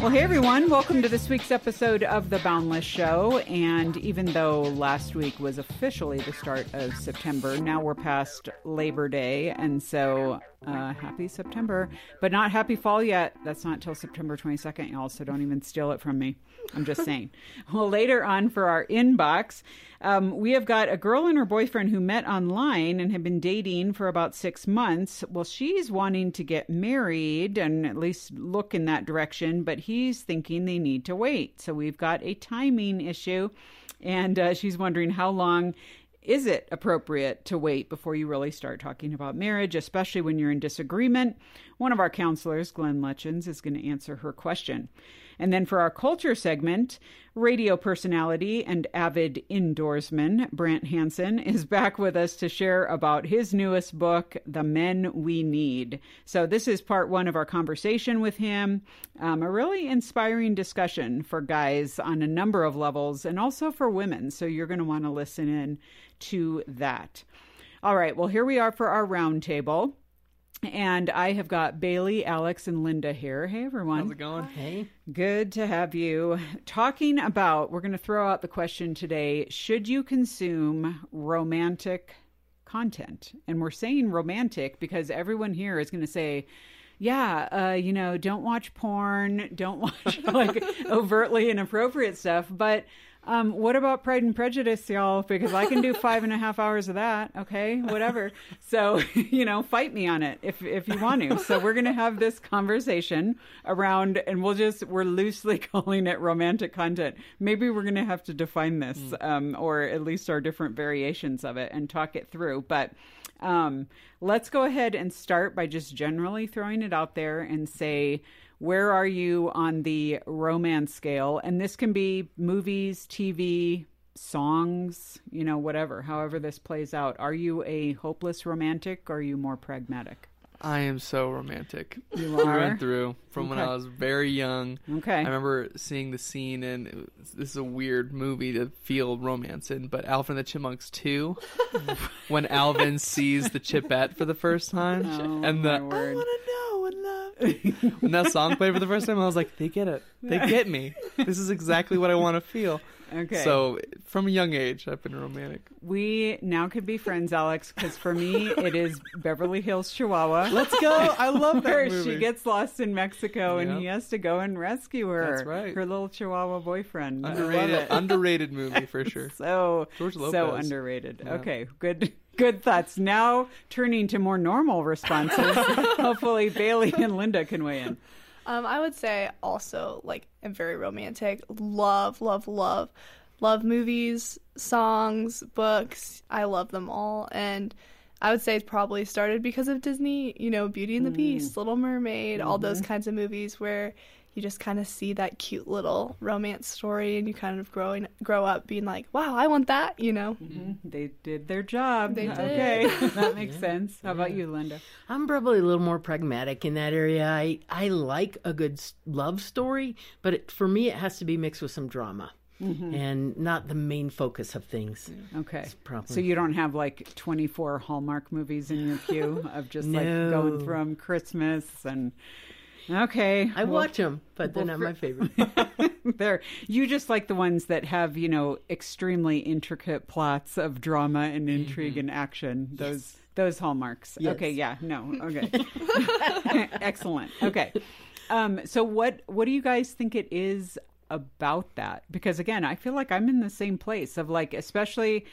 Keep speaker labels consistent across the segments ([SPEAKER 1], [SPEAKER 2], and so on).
[SPEAKER 1] Well, hey everyone, welcome to this week's episode of The Boundless Show. And even though last week was officially the start of September, now we're past Labor Day. And so uh, happy September, but not happy fall yet. That's not till September 22nd, y'all, so don't even steal it from me. I'm just saying. well, later on for our inbox, um, we have got a girl and her boyfriend who met online and have been dating for about six months. Well, she's wanting to get married and at least look in that direction, but he's thinking they need to wait. So we've got a timing issue, and uh, she's wondering how long is it appropriate to wait before you really start talking about marriage, especially when you're in disagreement? One of our counselors, Glenn Lutjens, is going to answer her question. And then for our culture segment, radio personality and avid indoorsman Brant Hansen is back with us to share about his newest book, The Men We Need. So this is part one of our conversation with him. Um, a really inspiring discussion for guys on a number of levels and also for women. So you're going to want to listen in to that. All right, well, here we are for our roundtable. And I have got Bailey, Alex, and Linda here. Hey, everyone.
[SPEAKER 2] How's it going?
[SPEAKER 3] Hey.
[SPEAKER 1] Good to have you. Talking about, we're going to throw out the question today should you consume romantic content? And we're saying romantic because everyone here is going to say, yeah, uh, you know, don't watch porn, don't watch like overtly inappropriate stuff. But um, what about Pride and Prejudice, y'all? Because I can do five and a half hours of that. Okay, whatever. So you know, fight me on it if if you want to. So we're gonna have this conversation around, and we'll just we're loosely calling it romantic content. Maybe we're gonna have to define this, um, or at least our different variations of it, and talk it through. But um, let's go ahead and start by just generally throwing it out there and say where are you on the romance scale? And this can be movies, TV, songs, you know, whatever, however this plays out. Are you a hopeless romantic or are you more pragmatic?
[SPEAKER 2] I am so romantic.
[SPEAKER 1] You
[SPEAKER 2] through
[SPEAKER 1] are?
[SPEAKER 2] and through. From when I was very young.
[SPEAKER 1] Okay.
[SPEAKER 2] I remember seeing the scene, and was, this is a weird movie to feel romance in, but Alvin and the Chipmunks 2, when Alvin sees the Chipette for the first time,
[SPEAKER 1] Oh,
[SPEAKER 2] and the. I want to know and love. when that song played for the first time, I was like, they get it. They get me. This is exactly what I want to feel.
[SPEAKER 1] Okay.
[SPEAKER 2] So, from a young age, I've been romantic.
[SPEAKER 1] we now could be friends, Alex, because for me it is Beverly Hills Chihuahua.
[SPEAKER 2] Let's go. I love her. movie.
[SPEAKER 1] she gets lost in Mexico and he has to go and rescue her.
[SPEAKER 2] That's right.
[SPEAKER 1] Her little Chihuahua boyfriend.
[SPEAKER 2] Underrated, underrated movie for sure.
[SPEAKER 1] So
[SPEAKER 2] George Lopez.
[SPEAKER 1] so underrated.
[SPEAKER 2] Yeah.
[SPEAKER 1] Okay, good good thoughts. Now turning to more normal responses. Hopefully Bailey and Linda can weigh in.
[SPEAKER 4] Um, I would say also like I'm very romantic. Love, love, love, love movies, songs, books. I love them all, and I would say it probably started because of Disney. You know, Beauty and the Beast, Little Mermaid, all those kinds of movies where you just kind of see that cute little romance story, and you kind of growing grow up being like, wow, I want that. You know. Mm-hmm.
[SPEAKER 1] They did their job.
[SPEAKER 4] They did.
[SPEAKER 1] Okay, that makes sense. How about you, Linda?
[SPEAKER 3] I'm probably a little more pragmatic in that area. I, I like a good love story, but it, for me, it has to be mixed with some drama mm-hmm. and not the main focus of things.
[SPEAKER 1] Okay.
[SPEAKER 3] probably-
[SPEAKER 1] So you don't have like 24 Hallmark movies in your queue of just like
[SPEAKER 3] No.
[SPEAKER 1] going from Christmas and Okay.
[SPEAKER 3] I
[SPEAKER 1] well,
[SPEAKER 3] watch them, but they're not my favorite.
[SPEAKER 1] there you just like the ones that have you know extremely intricate plots of drama and intrigue and action. Those those hallmarks.
[SPEAKER 3] Yes.
[SPEAKER 1] okay yeah no okay. Excellent. Okay. Um so what what do you guys think it is about that? Because again i feel like i'm in the same place of like especially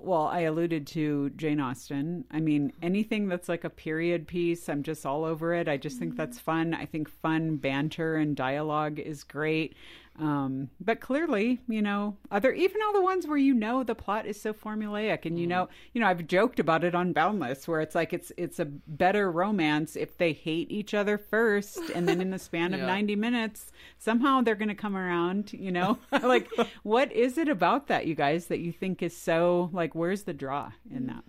[SPEAKER 1] well i alluded to jane austen. I mean mm-hmm. anything that's like a period piece i'm just all over it. I just think mm-hmm. that's fun. I think fun banter and dialogue is great um, but clearly, you know, other even all the ones where you know the plot is so formulaic, and you know, you know, I've joked about it on Boundless, where it's like it's it's a better romance if they hate each other first, and then in the span of
[SPEAKER 2] Yeah.
[SPEAKER 1] ninety minutes, somehow they're going to come around. You know, like what is it about that you guys that you think is so like? Where's the draw in that?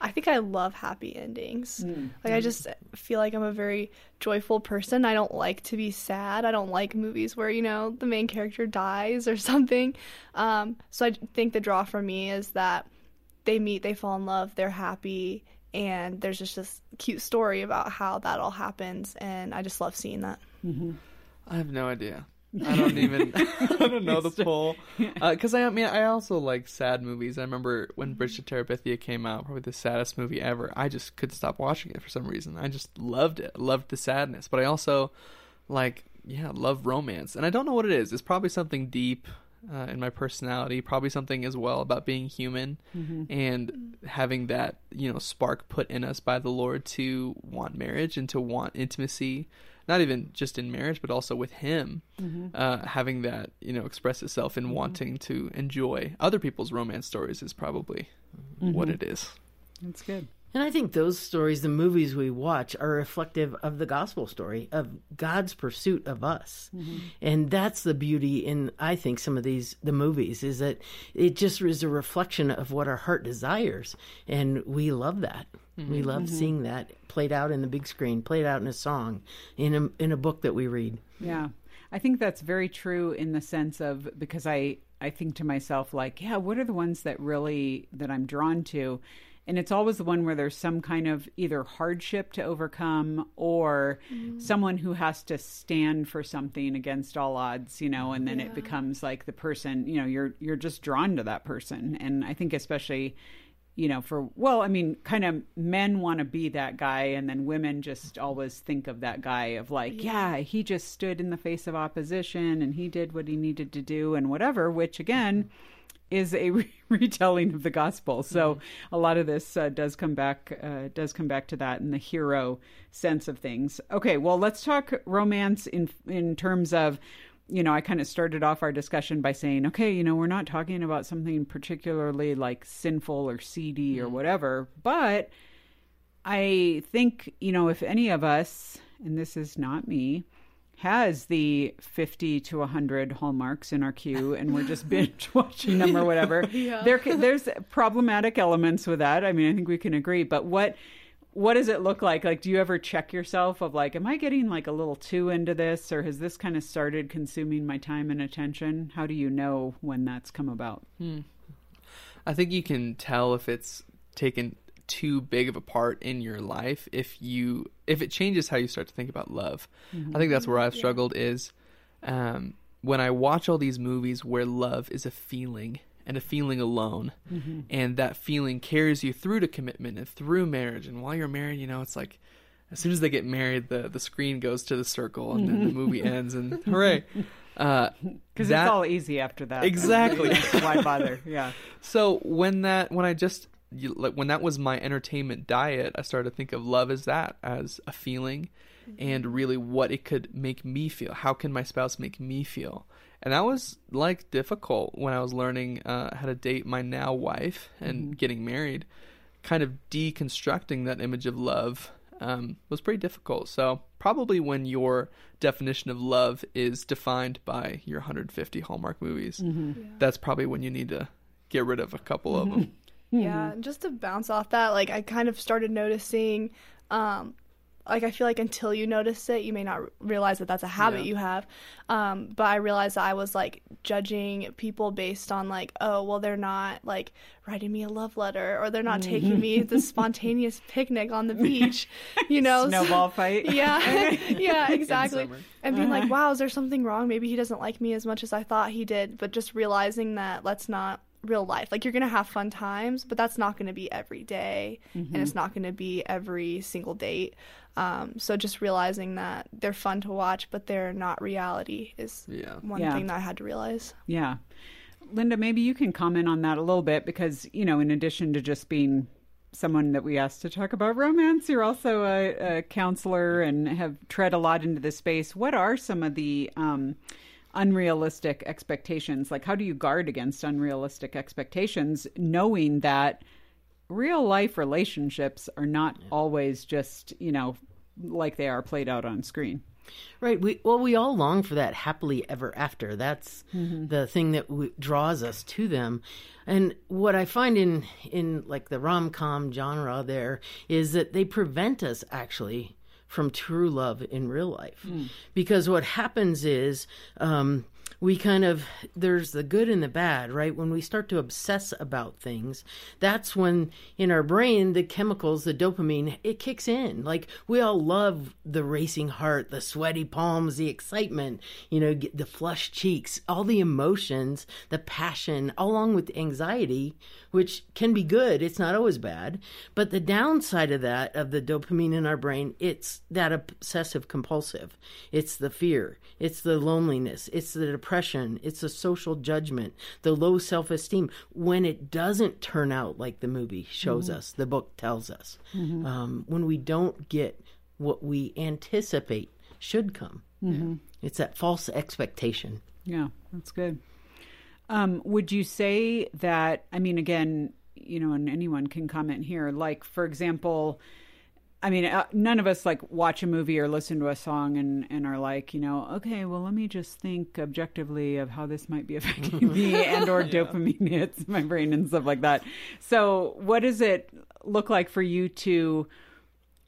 [SPEAKER 4] I think I love happy endings. Like I just feel like I'm a very joyful person. I don't like to be sad. I don't like movies where you know the main character dies or something. Um, so I think the draw for me is that they meet, they fall in love, they're happy, and there's just this cute story about how that all happens, and I just love seeing that.
[SPEAKER 2] I have no idea. I don't even. I don't know the pull. Because I mean, I also like sad movies. I remember when Bridge to Terabithia came out, probably the saddest movie ever. I just couldn't stop watching it for some reason. I just loved it. Loved the sadness, but I also like, yeah, love romance. And I don't know what it is. It's probably something deep. Uh, in my personality, probably something as well about being human and having that you know spark put in us by the Lord to want marriage and to want intimacy not even just in marriage but also with him mm-hmm. uh, having that you know express itself in mm-hmm. wanting to enjoy other people's romance stories is probably what mm-hmm. it is.
[SPEAKER 1] That's good.
[SPEAKER 3] And I think those stories, the movies we watch, are reflective of the gospel story of God's pursuit of us. Mm-hmm. And that's the beauty in, I think, some of these, the movies, is that it just is a reflection of what our heart desires. And we love that. Mm-hmm. We love mm-hmm. seeing that played out in the big screen, played out in a song, in a, in a book that we read.
[SPEAKER 1] Yeah. I think that's very true in the sense of because I I think to myself like, yeah, what are the ones that really that I'm drawn to? And it's always the one where there's some kind of either hardship to overcome or mm-hmm. someone who has to stand for something against all odds, you know, and then it becomes like the person, you know, you're you're just drawn to that person. And I think especially you know, for well, I mean, kind of men want to be that guy, and then women just always think of that guy of like, yeah. he just stood in the face of opposition and he did what he needed to do and whatever, which again mm-hmm. Is a re- retelling of the gospel. So a lot of this uh, does come back uh, does come back to that in the hero sense of things. Okay, well, let's talk romance in in terms of you know, I kind of started off our discussion by saying, okay, you know, we're not talking about something particularly like sinful or seedy or whatever, but I think, you know, if any of us, and this is not me, has the 50 to 100 hallmarks in our queue and we're just binge watching them or whatever, there there's problematic elements with that. I mean, I think we can agree, but what what does it look like? Like, do you ever check yourself of like, am I getting like a little too into this, or has this kind of started consuming my time and attention? How do you know when that's come about? Hmm.
[SPEAKER 2] I think you can tell if it's taken too big of a part in your life if you if it changes how you start to think about love. I think that's where I've struggled is um, when I watch all these movies where love is a feeling and a feeling alone, and that feeling carries you through to commitment and through marriage. And while you're married, you know, it's like as soon as they get married, the the screen goes to the circle and then the movie ends, and hooray! Uh,
[SPEAKER 1] Because
[SPEAKER 2] that-
[SPEAKER 1] it's all easy after that.
[SPEAKER 2] Exactly.
[SPEAKER 1] Why bother? Yeah.
[SPEAKER 2] So when that when I just you, like when that was my entertainment diet, I started to think of love as that as a feeling, and really what it could make me feel. How can my spouse make me feel? And that was like difficult when I was learning uh, how to date my now wife and getting married. Kind of deconstructing that image of love um, was pretty difficult. So probably when your definition of love is defined by your 150 Hallmark movies, that's probably when you need to get rid of a couple of them.
[SPEAKER 4] Yeah, and just to bounce off that, like I kind of started noticing, um, like I feel like until you notice it, you may not realize that that's a habit
[SPEAKER 2] Yeah.
[SPEAKER 4] you have. Um, but I realized that I was like judging people based on like, oh, well, they're not like writing me a love letter, or they're not taking me to the spontaneous picnic on the beach, you know.
[SPEAKER 1] Snowball fight.
[SPEAKER 4] Yeah, yeah, exactly. And being like, wow, is there something wrong? Maybe he doesn't like me as much as I thought he did. But just realizing that let's not real life. Like, you're going to have fun times, but that's not going to be every day, and it's not going to be every single date. Um, so just realizing that they're fun to watch, but they're not reality is
[SPEAKER 2] Yeah.
[SPEAKER 4] one
[SPEAKER 1] Yeah.
[SPEAKER 4] thing that I had to realize.
[SPEAKER 1] Yeah. Linda, maybe you can comment on that a little bit because, you know, in addition to just being someone that we asked to talk about romance, you're also a, a counselor and have tread a lot into this space. What are some of the um, unrealistic expectations? Like, how do you guard against unrealistic expectations, knowing that real life relationships are not always just, you know, like they are played out on screen?
[SPEAKER 3] Right. We well, we all long for that happily ever after. That's mm-hmm. the thing that w- draws us to them. And what I find in in like the rom com genre there is that they prevent us actually from true love in real life, because what happens is. Um, we kind of there's the good and the bad right? When we start to obsess about things that's when in our brain the chemicals the dopamine it kicks in. Like we all love the racing heart the sweaty palms the excitement you know the flushed cheeks all the emotions the passion along with anxiety which can be good. It's not always bad. But the downside of that of the dopamine in our brain it's that obsessive compulsive. It's the fear. It's the loneliness. It's the depression, it's a social judgment, the low self esteem when it doesn't turn out like the movie shows mm-hmm. us, the book tells us, mm-hmm. um, when we don't get what we anticipate should come. Mm-hmm. It's that false expectation.
[SPEAKER 1] Yeah, that's good. Um, would you say that, I mean, again, you know, and anyone can comment here, like, for example, I mean, uh, none of us like watch a movie or listen to a song and, and are like, you know, okay, well, let me just think objectively of how this might be affecting me and or yeah. dopamine hits my brain and stuff like that. So, what does it look like for you to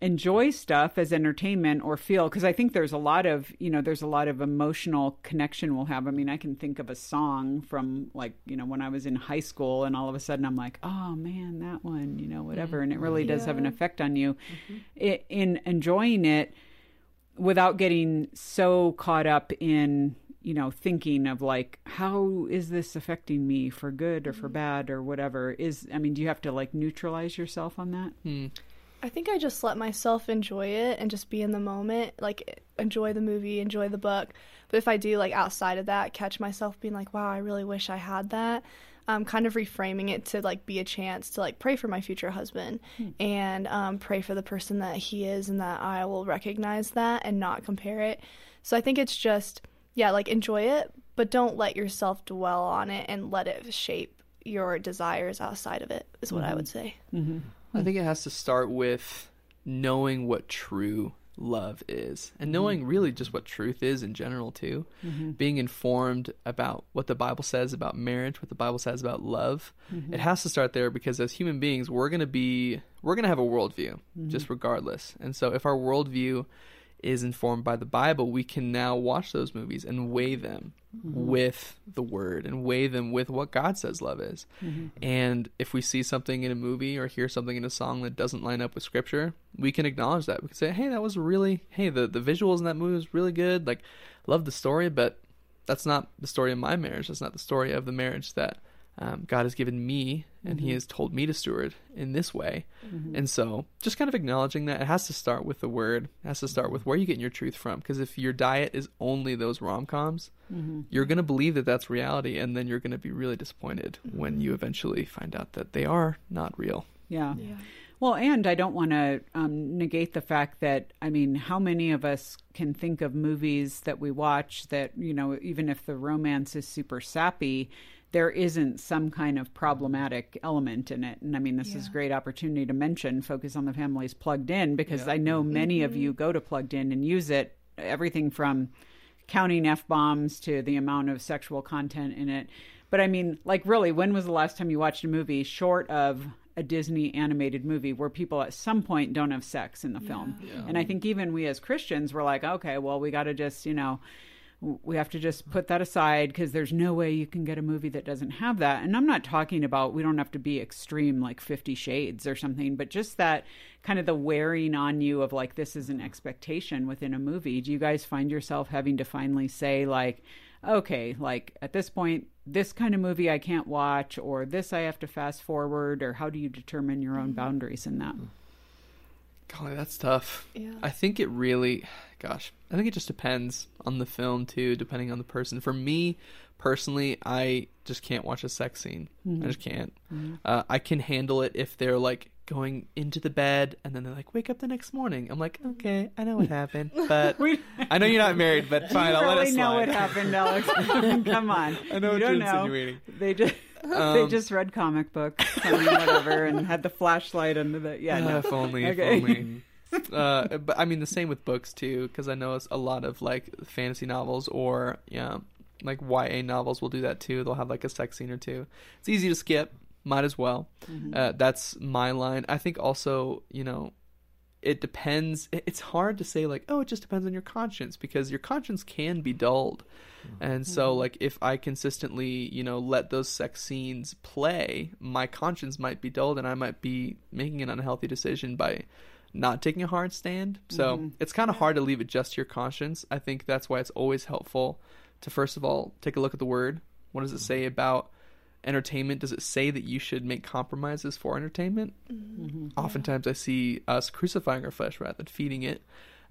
[SPEAKER 1] enjoy stuff as entertainment or feel because i think there's a lot of you know there's a lot of emotional connection we'll have i mean i can think of a song from like you know when i was in high school and all of a sudden i'm like oh man that one you know whatever and it really does have an effect on you mm-hmm. it, in enjoying it without getting so caught up in you know thinking of like how is this affecting me for good or for mm-hmm. bad or whatever is i mean do you have to like neutralize yourself on that
[SPEAKER 4] hmm. I think I just let myself enjoy it and just be in the moment, like enjoy the movie, enjoy the book. But if I do like outside of that, catch myself being like, "Wow, I really wish I had that." Um, kind of reframing it to like be a chance to like pray for my future husband hmm. and um, pray for the person that he is and that I will recognize that and not compare it. So I think it's just yeah, like enjoy it, but don't let yourself dwell on it and let it shape your desires outside of it. Is what mm-hmm. I would say.
[SPEAKER 2] Mm-hmm. I think it has to start with knowing what true love is and knowing mm-hmm. really just what truth is in general too mm-hmm. being informed about what the bible says about marriage what the bible says about love mm-hmm. it has to start there because as human beings we're going to be we're going to have a worldview mm-hmm. just regardless and so if our worldview is informed by the Bible, we can now watch those movies and weigh them mm-hmm. with the Word and weigh them with what God says love is. Mm-hmm. And if we see something in a movie or hear something in a song that doesn't line up with Scripture, we can acknowledge that. We can say, "Hey, that was really hey the the visuals in that movie was really good. Like, love the story, but that's not the story of my marriage. That's not the story of the marriage that." Um, God has given me and mm-hmm. He has told me to steward in this way. Mm-hmm. And so just kind of acknowledging that it has to start with the word, it has to start with where you get your truth from. Because if your diet is only those rom coms, mm-hmm. you're going to believe that that's reality. And then you're going to be really disappointed when you eventually find out that they are not real.
[SPEAKER 1] Yeah. yeah. Well, and I don't want to um, negate the fact that, I mean, how many of us can think of movies that we watch that, you know, even if the romance is super sappy, there isn't some kind of problematic element in it. And I mean, this yeah. is a great opportunity to mention Focus on the Families Plugged In because yeah. I know many mm-hmm. of you go to Plugged In and use it, everything from counting F bombs to the amount of sexual content in it. But I mean, like, really, when was the last time you watched a movie short of a Disney animated movie where people at some point don't have sex in the yeah. film? And I think even we as Christians were like, okay, well, we got to just, you know, we have to just put that aside because there's no way you can get a movie that doesn't have that. And I'm not talking about we don't have to be extreme like 50 shades or something, but just that kind of the wearing on you of like this is an expectation within a movie. Do you guys find yourself having to finally say like okay, like at this point this kind of movie I can't watch or this I have to fast forward or how do you determine your own mm-hmm. boundaries in that?
[SPEAKER 2] Golly, that's tough. Yeah. I think it really, gosh, I think it just depends on the film too, depending on the person. For me personally, I just can't watch a sex scene. Mm-hmm. I just can't. Mm-hmm. Uh, I can handle it if they're like going into the bed and then they're like, wake up the next morning. I'm like, okay, I know what happened, but I know you're not married, but fine,
[SPEAKER 1] you
[SPEAKER 2] I'll
[SPEAKER 1] really
[SPEAKER 2] let slide.
[SPEAKER 1] know what happened, Alex. Come on.
[SPEAKER 2] I know
[SPEAKER 1] you
[SPEAKER 2] what
[SPEAKER 1] don't
[SPEAKER 2] you're
[SPEAKER 1] know.
[SPEAKER 2] insinuating.
[SPEAKER 1] They just. Um, they just read comic books, whatever, and had the flashlight under the. Yeah, no.
[SPEAKER 2] if only, okay. if only. Uh, but I mean the same with books too, because I know a lot of like fantasy novels or yeah, like YA novels will do that too. They'll have like a sex scene or two. It's easy to skip. Might as well. Mm-hmm. Uh, that's my line. I think also, you know, it depends. It's hard to say like, oh, it just depends on your conscience because your conscience can be dulled, and so like if I consistently, you know, let those sex scenes play, my conscience might be dulled, and I might be making an unhealthy decision by not taking a hard stand. So it's kind of hard to leave it just to your conscience. I think that's why it's always helpful to first of all take a look at the word. What does it say about entertainment? Does it say that you should make compromises for entertainment? Oftentimes, I see us crucifying our flesh rather than feeding it.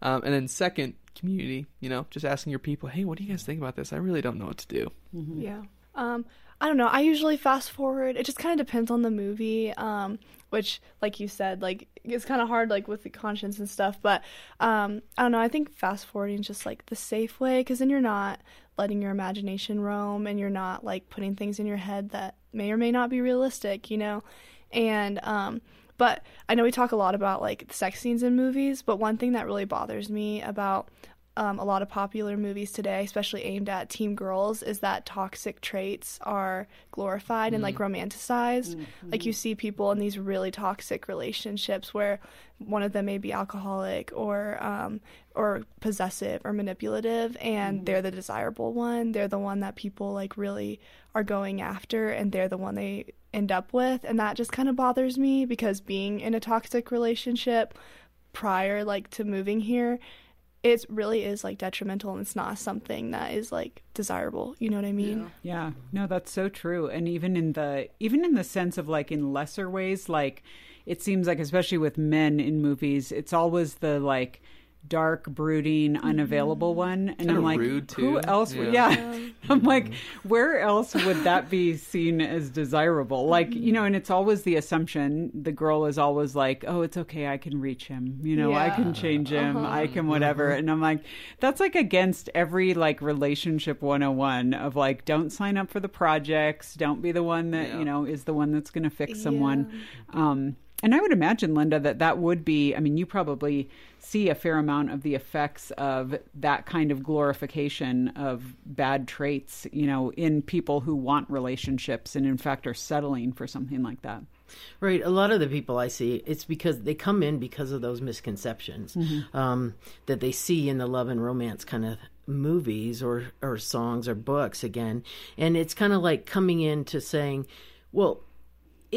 [SPEAKER 2] Um, and then second, community. You know, just asking your people, "Hey, what do you guys think about this? I really don't know what to do."
[SPEAKER 4] Yeah. Um, I don't know. I usually fast forward. It just kind of depends on the movie. Um, which, like you said, like it's kind of hard, like with the conscience and stuff. But um, I don't know. I think fast forwarding is just like the safe way, because then you're not letting your imagination roam, and you're not like putting things in your head that may or may not be realistic. You know, and um, but I know we talk a lot about like sex scenes in movies, but one thing that really bothers me about um, a lot of popular movies today, especially aimed at teen girls, is that toxic traits are glorified and like romanticized. Like you see people in these really toxic relationships where one of them may be alcoholic or um, or possessive or manipulative, and they're the desirable one. They're the one that people like really are going after, and they're the one they end up with, and that just kind of bothers me because being in a toxic relationship prior like to moving here it really is like detrimental and it's not something that is like desirable you know what i mean?
[SPEAKER 1] Yeah, no, that's so true. And even in the even in the sense of like in lesser ways, like it seems like especially with men in movies, it's always the like dark, brooding, mm-hmm. unavailable one. And
[SPEAKER 2] Kinda
[SPEAKER 1] I'm like,
[SPEAKER 2] rude,
[SPEAKER 1] who
[SPEAKER 2] too.
[SPEAKER 1] else? Would,
[SPEAKER 2] Yeah.
[SPEAKER 1] yeah, I'm like, where else would that be seen as desirable? Like, you know, and it's always the assumption the girl is always like, oh, it's okay, I can reach him. You know, I can change him. Uh-huh. I can whatever. Mm-hmm. And I'm like, that's like against every like relationship 101 of like, don't sign up for the projects. Don't be the one that,
[SPEAKER 2] Yeah.
[SPEAKER 1] you know, is the one that's going to fix someone. Um, and I would imagine, Linda, that that would be, I mean, you probably see a fair amount of the effects of that kind of glorification of bad traits, you know, in people who want relationships and in fact are settling for something like that.
[SPEAKER 3] Right. A lot of the people I see, it's because they come in because of those misconceptions um, that they see in the love and romance kind of movies or, or songs or books again. And it's kind of like coming in to saying, well,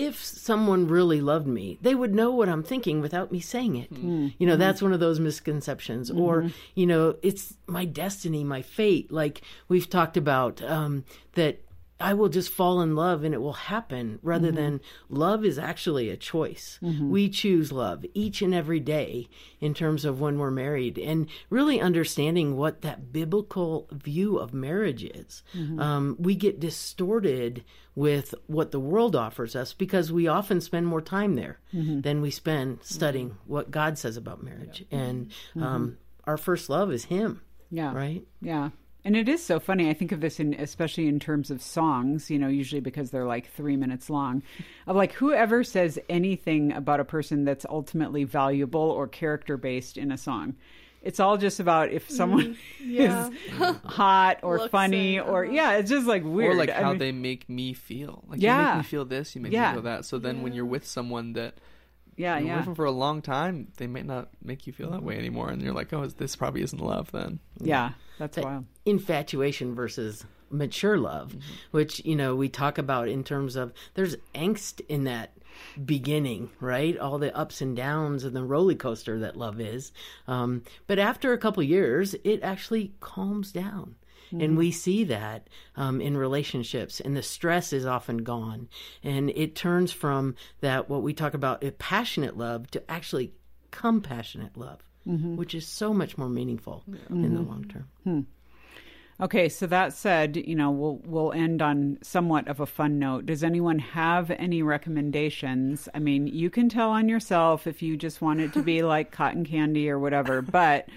[SPEAKER 3] if someone really loved me, they would know what I'm thinking without me saying it. You know, that's one of those misconceptions. Or, you know, it's my destiny, my fate. Like we've talked about, um, that I will just fall in love and it will happen rather than mm-hmm. love is actually a choice. Mm-hmm. We choose love each and every day in terms of when we're married and really understanding what that biblical view of marriage is. Mm-hmm. Um, we get distorted with what the world offers us because we often spend more time there than we spend studying what God says about marriage. And um, our first love is Him,
[SPEAKER 1] Yeah.
[SPEAKER 3] right?
[SPEAKER 1] Yeah. And it is so funny. I think of this in especially in terms of songs, you know, usually because they're like three minutes long. Of like whoever says anything about a person that's ultimately valuable or character based in a song. It's all just about if someone
[SPEAKER 4] yeah.
[SPEAKER 1] is hot or
[SPEAKER 4] Looks
[SPEAKER 1] funny
[SPEAKER 4] and,
[SPEAKER 1] or
[SPEAKER 4] uh-huh.
[SPEAKER 1] yeah, it's just like weird.
[SPEAKER 2] Or like
[SPEAKER 1] I
[SPEAKER 2] how
[SPEAKER 1] mean-
[SPEAKER 2] they make me feel. Like you
[SPEAKER 1] Yeah.
[SPEAKER 2] make me feel this, you make
[SPEAKER 1] Yeah.
[SPEAKER 2] me feel that. So then when you're with someone that
[SPEAKER 1] yeah,
[SPEAKER 2] you're
[SPEAKER 1] yeah.
[SPEAKER 2] with them for a long time, they may not make you feel that way anymore, and you're like, oh, this probably isn't love then.
[SPEAKER 1] Yeah, that's
[SPEAKER 3] that
[SPEAKER 1] wild.
[SPEAKER 3] infatuation versus mature love, which you know we talk about in terms of there's angst in that beginning, right? All the ups and downs and the roller coaster that love is. Um, but after a couple years, it actually calms down. And mm-hmm. we see that um, in relationships, and the stress is often gone. And it turns from that, what we talk about, a passionate love, to actually compassionate love, mm-hmm. which is so much more meaningful in the mm-hmm. long term. Hmm.
[SPEAKER 1] Okay, so that said, you know, we'll we'll end on somewhat of a fun note. Does anyone have any recommendations? I mean, you can tell on yourself if you just want it to be like cotton candy or whatever, but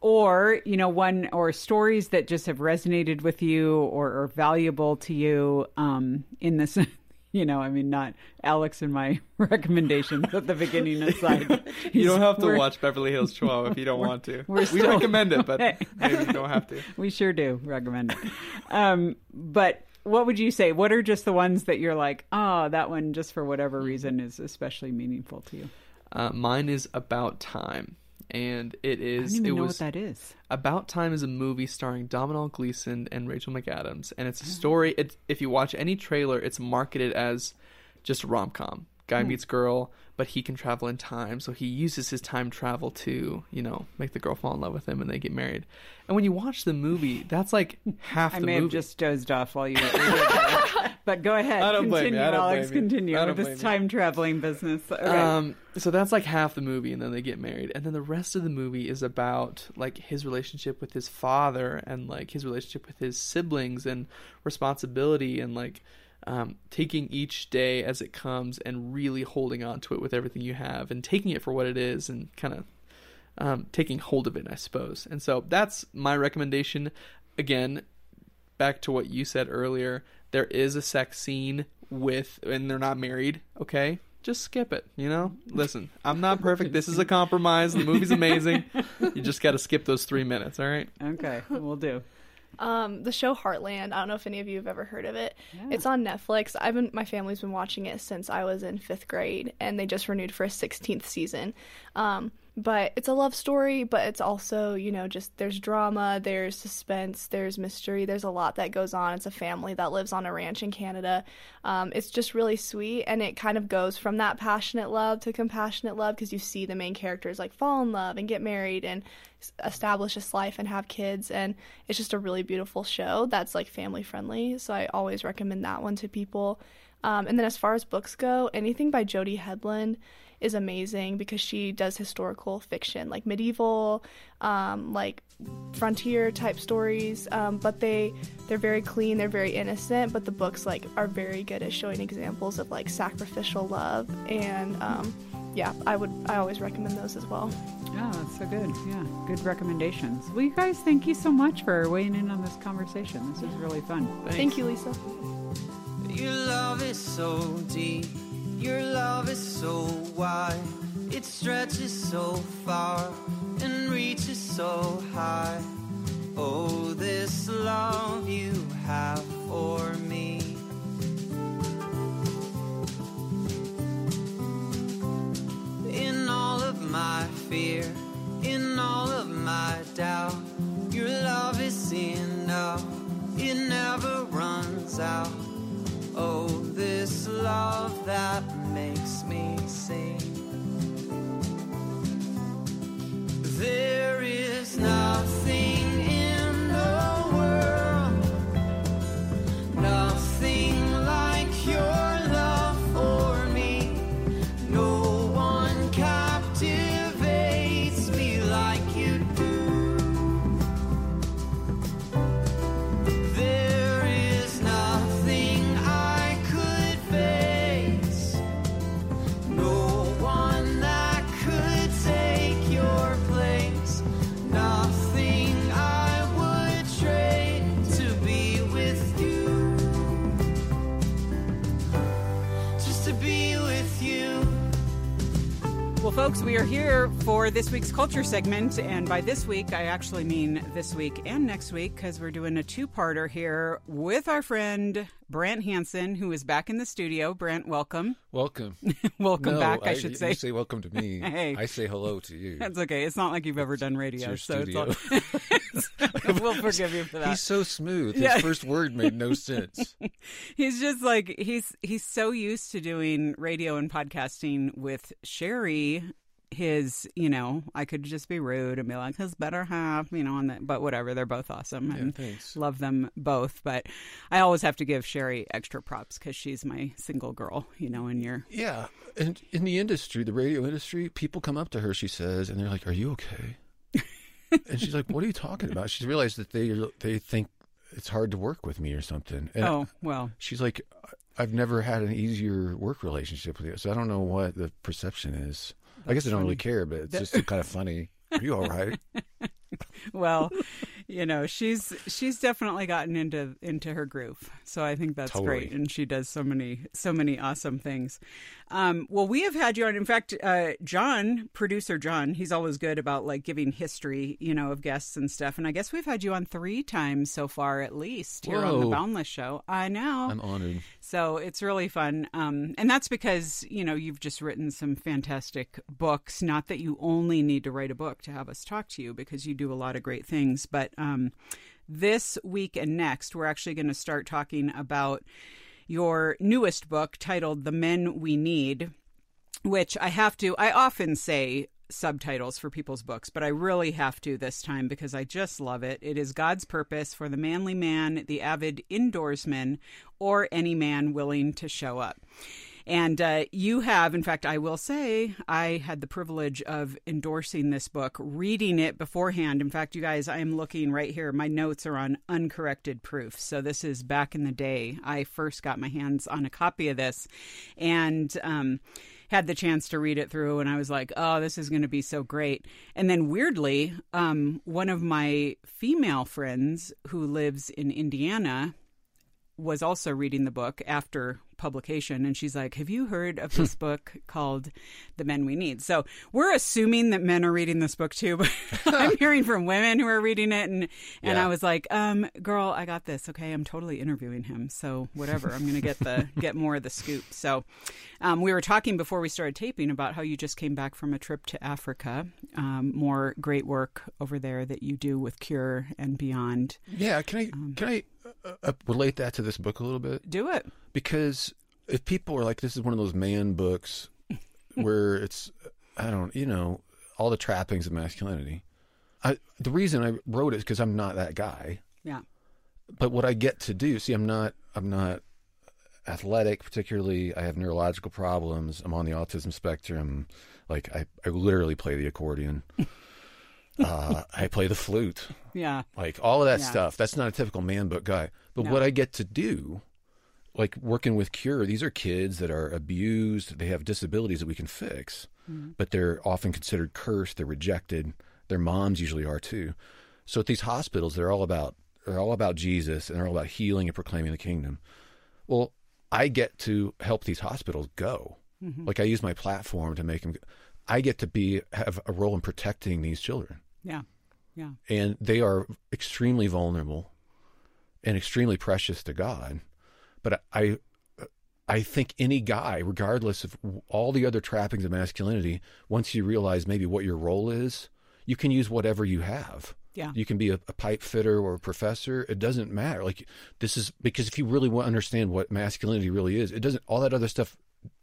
[SPEAKER 1] or, you know, one or stories that just have resonated with you or are valuable to you um in this you know, I mean, not Alex and my recommendations at the beginning aside.
[SPEAKER 2] You don't have to watch Beverly Hills 12 if you don't want to. we
[SPEAKER 1] still-
[SPEAKER 2] recommend it, but maybe you don't have to.
[SPEAKER 1] We sure do recommend it. Um, but what would you say? What are just the ones that you're like, oh, that one, just for whatever reason, is especially meaningful to you?
[SPEAKER 2] Uh, mine is About Time, and it is.
[SPEAKER 1] I don't even
[SPEAKER 2] it
[SPEAKER 1] know
[SPEAKER 2] was
[SPEAKER 1] what that is.
[SPEAKER 2] About Time is a movie starring Domhnall Gleeson and Rachel McAdams, and
[SPEAKER 1] Oh.
[SPEAKER 2] it's a oh. story. It's if you watch any trailer, it's marketed as just a rom com. Guy
[SPEAKER 1] Hmm.
[SPEAKER 2] meets girl, but he can travel in time, so he uses his time travel to you know make the girl fall in love with him, and they get married. And when you watch the movie, that's like half
[SPEAKER 1] I
[SPEAKER 2] the
[SPEAKER 1] may
[SPEAKER 2] movie.
[SPEAKER 1] have just dozed off while you were. But go ahead.
[SPEAKER 2] I don't blame you. I don't
[SPEAKER 1] Alex.
[SPEAKER 2] blame you.
[SPEAKER 1] Continue
[SPEAKER 2] I
[SPEAKER 1] with
[SPEAKER 2] don't
[SPEAKER 1] this
[SPEAKER 2] blame you.
[SPEAKER 1] time traveling business. Okay.
[SPEAKER 2] Um, so that's like half the movie, and then they get married, and then the rest of the movie is about like his relationship with his father, and like his relationship with his siblings, and responsibility, and like um, taking each day as it comes, and really holding on to it with everything you have, and taking it for what it is, and kind of um, taking hold of it, I suppose. And so that's my recommendation. Again, back to what you said earlier, there is a sex scene with, and they're not married. Okay, just skip it. You know, listen, I'm not perfect. This is a compromise. The movie's amazing. You just got to skip those three minutes. All right.
[SPEAKER 1] okay, we'll do.
[SPEAKER 4] Um, the show Heartland. I don't know if any of you have ever heard of it.
[SPEAKER 1] Yeah.
[SPEAKER 4] It's on Netflix. I've been my family's been watching it since I was in fifth grade, and they just renewed for a 16th season. Um, but it's a love story, but it's also you know just there's drama, there's suspense, there's mystery, there's a lot that goes on. It's a family that lives on a ranch in Canada. Um, it's just really sweet, and it kind of goes from that passionate love to compassionate love because you see the main characters like fall in love and get married and establish this life and have kids, and it's just a really beautiful show that's like family friendly. So I always recommend that one to people. Um, and then as far as books go, anything by Jody Hedlund is amazing because she does historical fiction, like medieval, um, like frontier type stories. Um, but they they're very clean, they're very innocent. But the books like are very good at showing examples of like sacrificial love, and um, yeah, I would I always recommend those as well.
[SPEAKER 1] Oh, that's so good. Yeah, good recommendations. Well, you guys, thank you so much for weighing in on this conversation. This was really fun.
[SPEAKER 4] Thank you, Lisa.
[SPEAKER 5] Your love is so deep, your love is so wide. It stretches so far and reaches so high. Oh, this love you have for me. In all of my fear, in all of my doubt, your love is enough. It never runs out. Love that makes me
[SPEAKER 1] folks, we are here for this week's culture segment. And by this week, I actually mean this week and next week because we're doing a two parter here with our friend Brant Hansen, who is back in the studio. Brant, welcome.
[SPEAKER 6] Welcome.
[SPEAKER 1] welcome
[SPEAKER 6] No,
[SPEAKER 1] back, I, should say.
[SPEAKER 6] You say welcome to me.
[SPEAKER 1] Hey.
[SPEAKER 6] I say hello to you.
[SPEAKER 1] That's okay. It's not like you've ever done radio,
[SPEAKER 6] your
[SPEAKER 1] so
[SPEAKER 6] studio.
[SPEAKER 1] it's all. we'll forgive you for that.
[SPEAKER 6] He's so smooth. His
[SPEAKER 1] Yeah.
[SPEAKER 6] first word made no sense.
[SPEAKER 1] he's just like he's he's so used to doing radio and podcasting with Sherri. His, you know, I could just be rude and be like his better half, you know, and that, but whatever. They're both awesome and
[SPEAKER 6] thanks.
[SPEAKER 1] love them both. But I always have to give Sherri extra props because she's my single girl, you know. And you're
[SPEAKER 6] Yeah. And in the industry, the radio industry, people come up to her, she says, and they're like, Are you okay? and she's like, What are you talking about? She's realized that they they think it's hard to work with me or something. And
[SPEAKER 1] oh well,
[SPEAKER 6] she's like, I've never had an easier work relationship with you. So I don't know what the perception is. I guess I don't really care, but it's just kind of funny. Are you all right?
[SPEAKER 1] well, you know, she's she's definitely gotten into into her groove. So I think that's
[SPEAKER 6] Totally.
[SPEAKER 1] great, and she does so many so many awesome things. Um, well, we have had you on. In fact, uh, John, producer John, he's always good about like giving history, you know, of guests and stuff. And I guess we've had you on three times so far, at least here on the Boundless Show. I know.
[SPEAKER 6] I'm honored.
[SPEAKER 1] So it's really fun. Um, and that's because, you know, you've just written some fantastic books. Not that you only need to write a book to have us talk to you, because you do a lot of great things. But um, this week and next, we're actually going to start talking about your newest book titled The Men We Need, which I have to, I often say, subtitles for people's books, but I really have to this time because I just love it. It is God's purpose for the manly man, the avid indoorsman, or any man willing to show up. And uh, you have, in fact, I will say, I had the privilege of endorsing this book, reading it beforehand. In fact, you guys, I am looking right here. My notes are on uncorrected proof. So this is back in the day. I first got my hands on a copy of this. And, um, had the chance to read it through and I was like, oh, this is going to be so great. And then weirdly, um, one of my female friends who lives in Indiana was also reading the book after publication and she's like have you heard of this book called the men we need? So we're assuming that men are reading this book too but i'm hearing from women who are reading it and and
[SPEAKER 6] Yeah.
[SPEAKER 1] i was like um girl i got this okay? I'm totally interviewing him so whatever i'm gonna get the get more of the scoop. So um, we were talking before we started taping about how you just came back from a trip to africa um, more great work over there that you do with cure and beyond.
[SPEAKER 6] Yeah, can I
[SPEAKER 1] Um,
[SPEAKER 6] can I uh, relate that to this book a little bit?
[SPEAKER 1] do it
[SPEAKER 6] Because if people are like, this is one of those man books where it's, I don't, you know, all the trappings of masculinity. I the reason I wrote it is because I'm not that guy.
[SPEAKER 1] yeah
[SPEAKER 6] But what I get to do, see, I'm not, I'm not athletic particularly. I have neurological problems. I'm on the autism spectrum. Like I, I literally play the accordion. uh, I play the flute.
[SPEAKER 1] yeah
[SPEAKER 6] like all of that
[SPEAKER 1] Yeah.
[SPEAKER 6] stuff. That's not a typical man book guy. But
[SPEAKER 1] No.
[SPEAKER 6] what I get to do, like working with Cure, these are kids that are abused. They have disabilities that we can fix,
[SPEAKER 1] Mm-hmm.
[SPEAKER 6] but they're often considered cursed. They're rejected. Their moms usually are too. So at these hospitals, they're all about they're all about Jesus and they're all about healing and proclaiming the kingdom. Well, I get to help these hospitals go.
[SPEAKER 1] Mm-hmm.
[SPEAKER 6] Like I use my platform to make them. I get to be have a role in protecting these children
[SPEAKER 1] yeah yeah
[SPEAKER 6] and they are extremely vulnerable and extremely precious to God. But I, I think any guy, regardless of all the other trappings of masculinity, once you realize maybe what your role is, you can use whatever you have.
[SPEAKER 1] Yeah.
[SPEAKER 6] You can be a, a pipe fitter or a professor. It doesn't matter. Like this is because if you really want to understand what masculinity really is, it doesn't. All that other stuff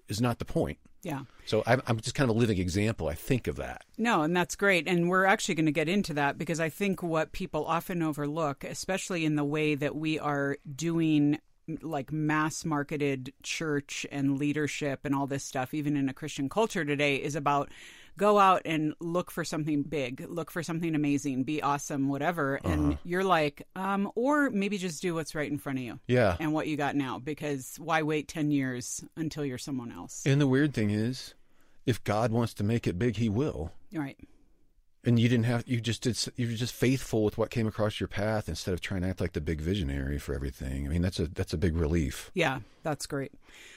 [SPEAKER 6] is not the point.
[SPEAKER 1] Yeah
[SPEAKER 6] So I'm, I'm just kind of a living example. I think of that.
[SPEAKER 1] No, and that's great. And we're actually going to get into that because I think what people often overlook, especially in the way that we are doing like mass marketed church and leadership and all this stuff, even in a Christian culture today, is about go out and look for something big, look for something amazing, be awesome, whatever. And you're like, um, or maybe just do what's right in front of you
[SPEAKER 6] Yeah.
[SPEAKER 1] and what you got now because why wait 10 years until you're someone else?
[SPEAKER 6] And the weird thing is, if God wants to make it big, He will.
[SPEAKER 1] Right.
[SPEAKER 6] And you didn't have you just did you were just faithful with what came across your path instead of trying to act like the big visionary for everything. I mean that's a that's a big relief.
[SPEAKER 1] Yeah, that's great.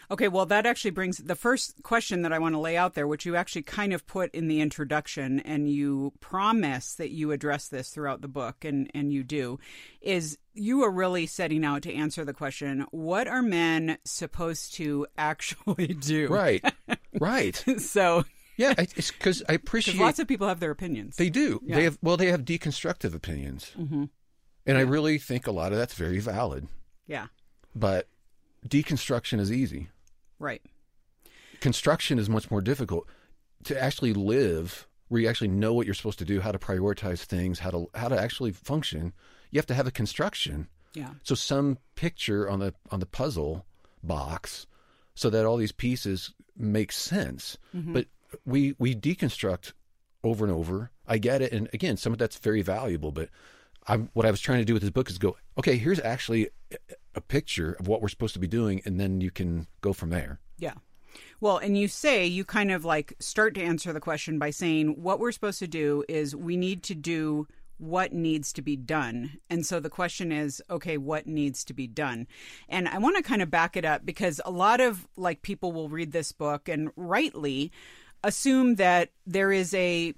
[SPEAKER 1] Okay, well, that actually brings the first question that I want to lay out there, which you actually kind of put in the introduction, and you promise that you address this throughout the book, and, and you do, is you are really setting out to answer the question what are men supposed to actually do?
[SPEAKER 6] Right, right.
[SPEAKER 1] So,
[SPEAKER 6] Yeah, it's because I appreciate.
[SPEAKER 1] because lots of people have their opinions.
[SPEAKER 6] they do.
[SPEAKER 1] Yeah.
[SPEAKER 6] They have well, they have deconstructive opinions, mm-hmm. and I really think a lot of that's very valid.
[SPEAKER 1] yeah,
[SPEAKER 6] But deconstruction is easy.
[SPEAKER 1] right.
[SPEAKER 6] construction is much more difficult to actually live where you actually know what you're supposed to do how to prioritize things how to how to actually function you have to have a construction
[SPEAKER 1] Yeah.
[SPEAKER 6] so some picture on the on the puzzle box so that all these pieces make sense but we we deconstruct over and over i get it and again some of that's very valuable but I'm, what I was trying to do with this book is go, okay, here's actually a- a picture of what we're supposed to be doing, and then you can go from there.
[SPEAKER 1] Yeah. Well, and you say you kind of like start to answer the question by saying what we're supposed to do is we need to do what needs to be done. And so the question is, okay, what needs to be done? And I want to kind of back it up because a lot of like people will read this book and rightly assume that there is a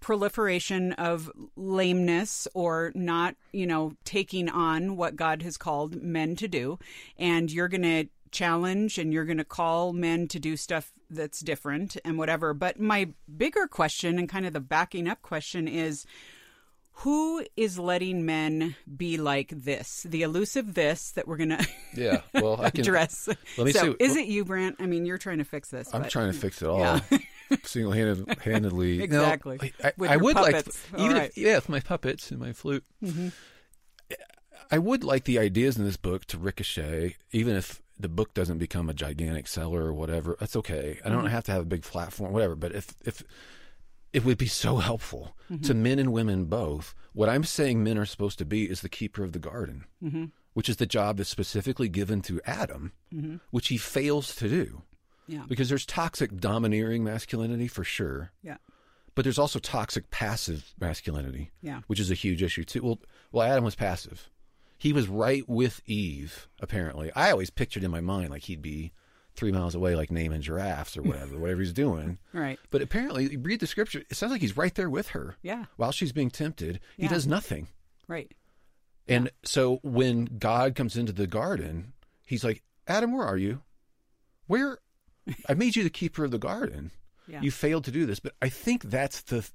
[SPEAKER 1] proliferation of lameness or not, you know, taking on what God has called men to do. And you're going to challenge and you're going to call men to do stuff that's different and whatever. But my bigger question and kind of the backing up question is who is letting men be like this? The elusive this that we're going to
[SPEAKER 6] Yeah. Well, I can.
[SPEAKER 1] address.
[SPEAKER 6] Let me
[SPEAKER 1] so,
[SPEAKER 6] see-
[SPEAKER 1] is it you, Brant? I mean, you're trying to fix this.
[SPEAKER 6] I'm
[SPEAKER 1] but-
[SPEAKER 6] trying to fix it all
[SPEAKER 1] Yeah.
[SPEAKER 6] Single handedly.
[SPEAKER 1] Exactly.
[SPEAKER 6] I,
[SPEAKER 1] With
[SPEAKER 6] I
[SPEAKER 1] your
[SPEAKER 6] would
[SPEAKER 1] puppets.
[SPEAKER 6] like,
[SPEAKER 1] All
[SPEAKER 6] even
[SPEAKER 1] right.
[SPEAKER 6] if, yeah, with my puppets and my flute. Mm-hmm. I would like the ideas in this book to ricochet, even if the book doesn't become a gigantic seller or whatever. That's okay. I don't mm-hmm. have to have a big platform, whatever. But if if it would be so helpful to mm-hmm. men and women both. What I'm saying men are supposed to be is the keeper of the garden, which is the job that's specifically given to Adam, which he fails to do.
[SPEAKER 1] Yeah.
[SPEAKER 6] Because there's toxic domineering masculinity for sure,
[SPEAKER 1] Yeah.
[SPEAKER 6] but there's also toxic passive masculinity,
[SPEAKER 1] Yeah.
[SPEAKER 6] which is a huge issue too. Well, well, Adam was passive. He was right with Eve. Apparently, I always pictured in my mind like he'd be three miles away, like naming giraffes or whatever, whatever he's doing.
[SPEAKER 1] Right.
[SPEAKER 6] But apparently, you read the scripture. It sounds like he's right there with her.
[SPEAKER 1] Yeah.
[SPEAKER 6] While she's being tempted, he does nothing.
[SPEAKER 1] Right.
[SPEAKER 6] And so when God comes into the garden, he's like, Adam, where are you? Where? I made you the keeper of the garden.
[SPEAKER 1] Yeah.
[SPEAKER 6] You failed to do this. But I think that's the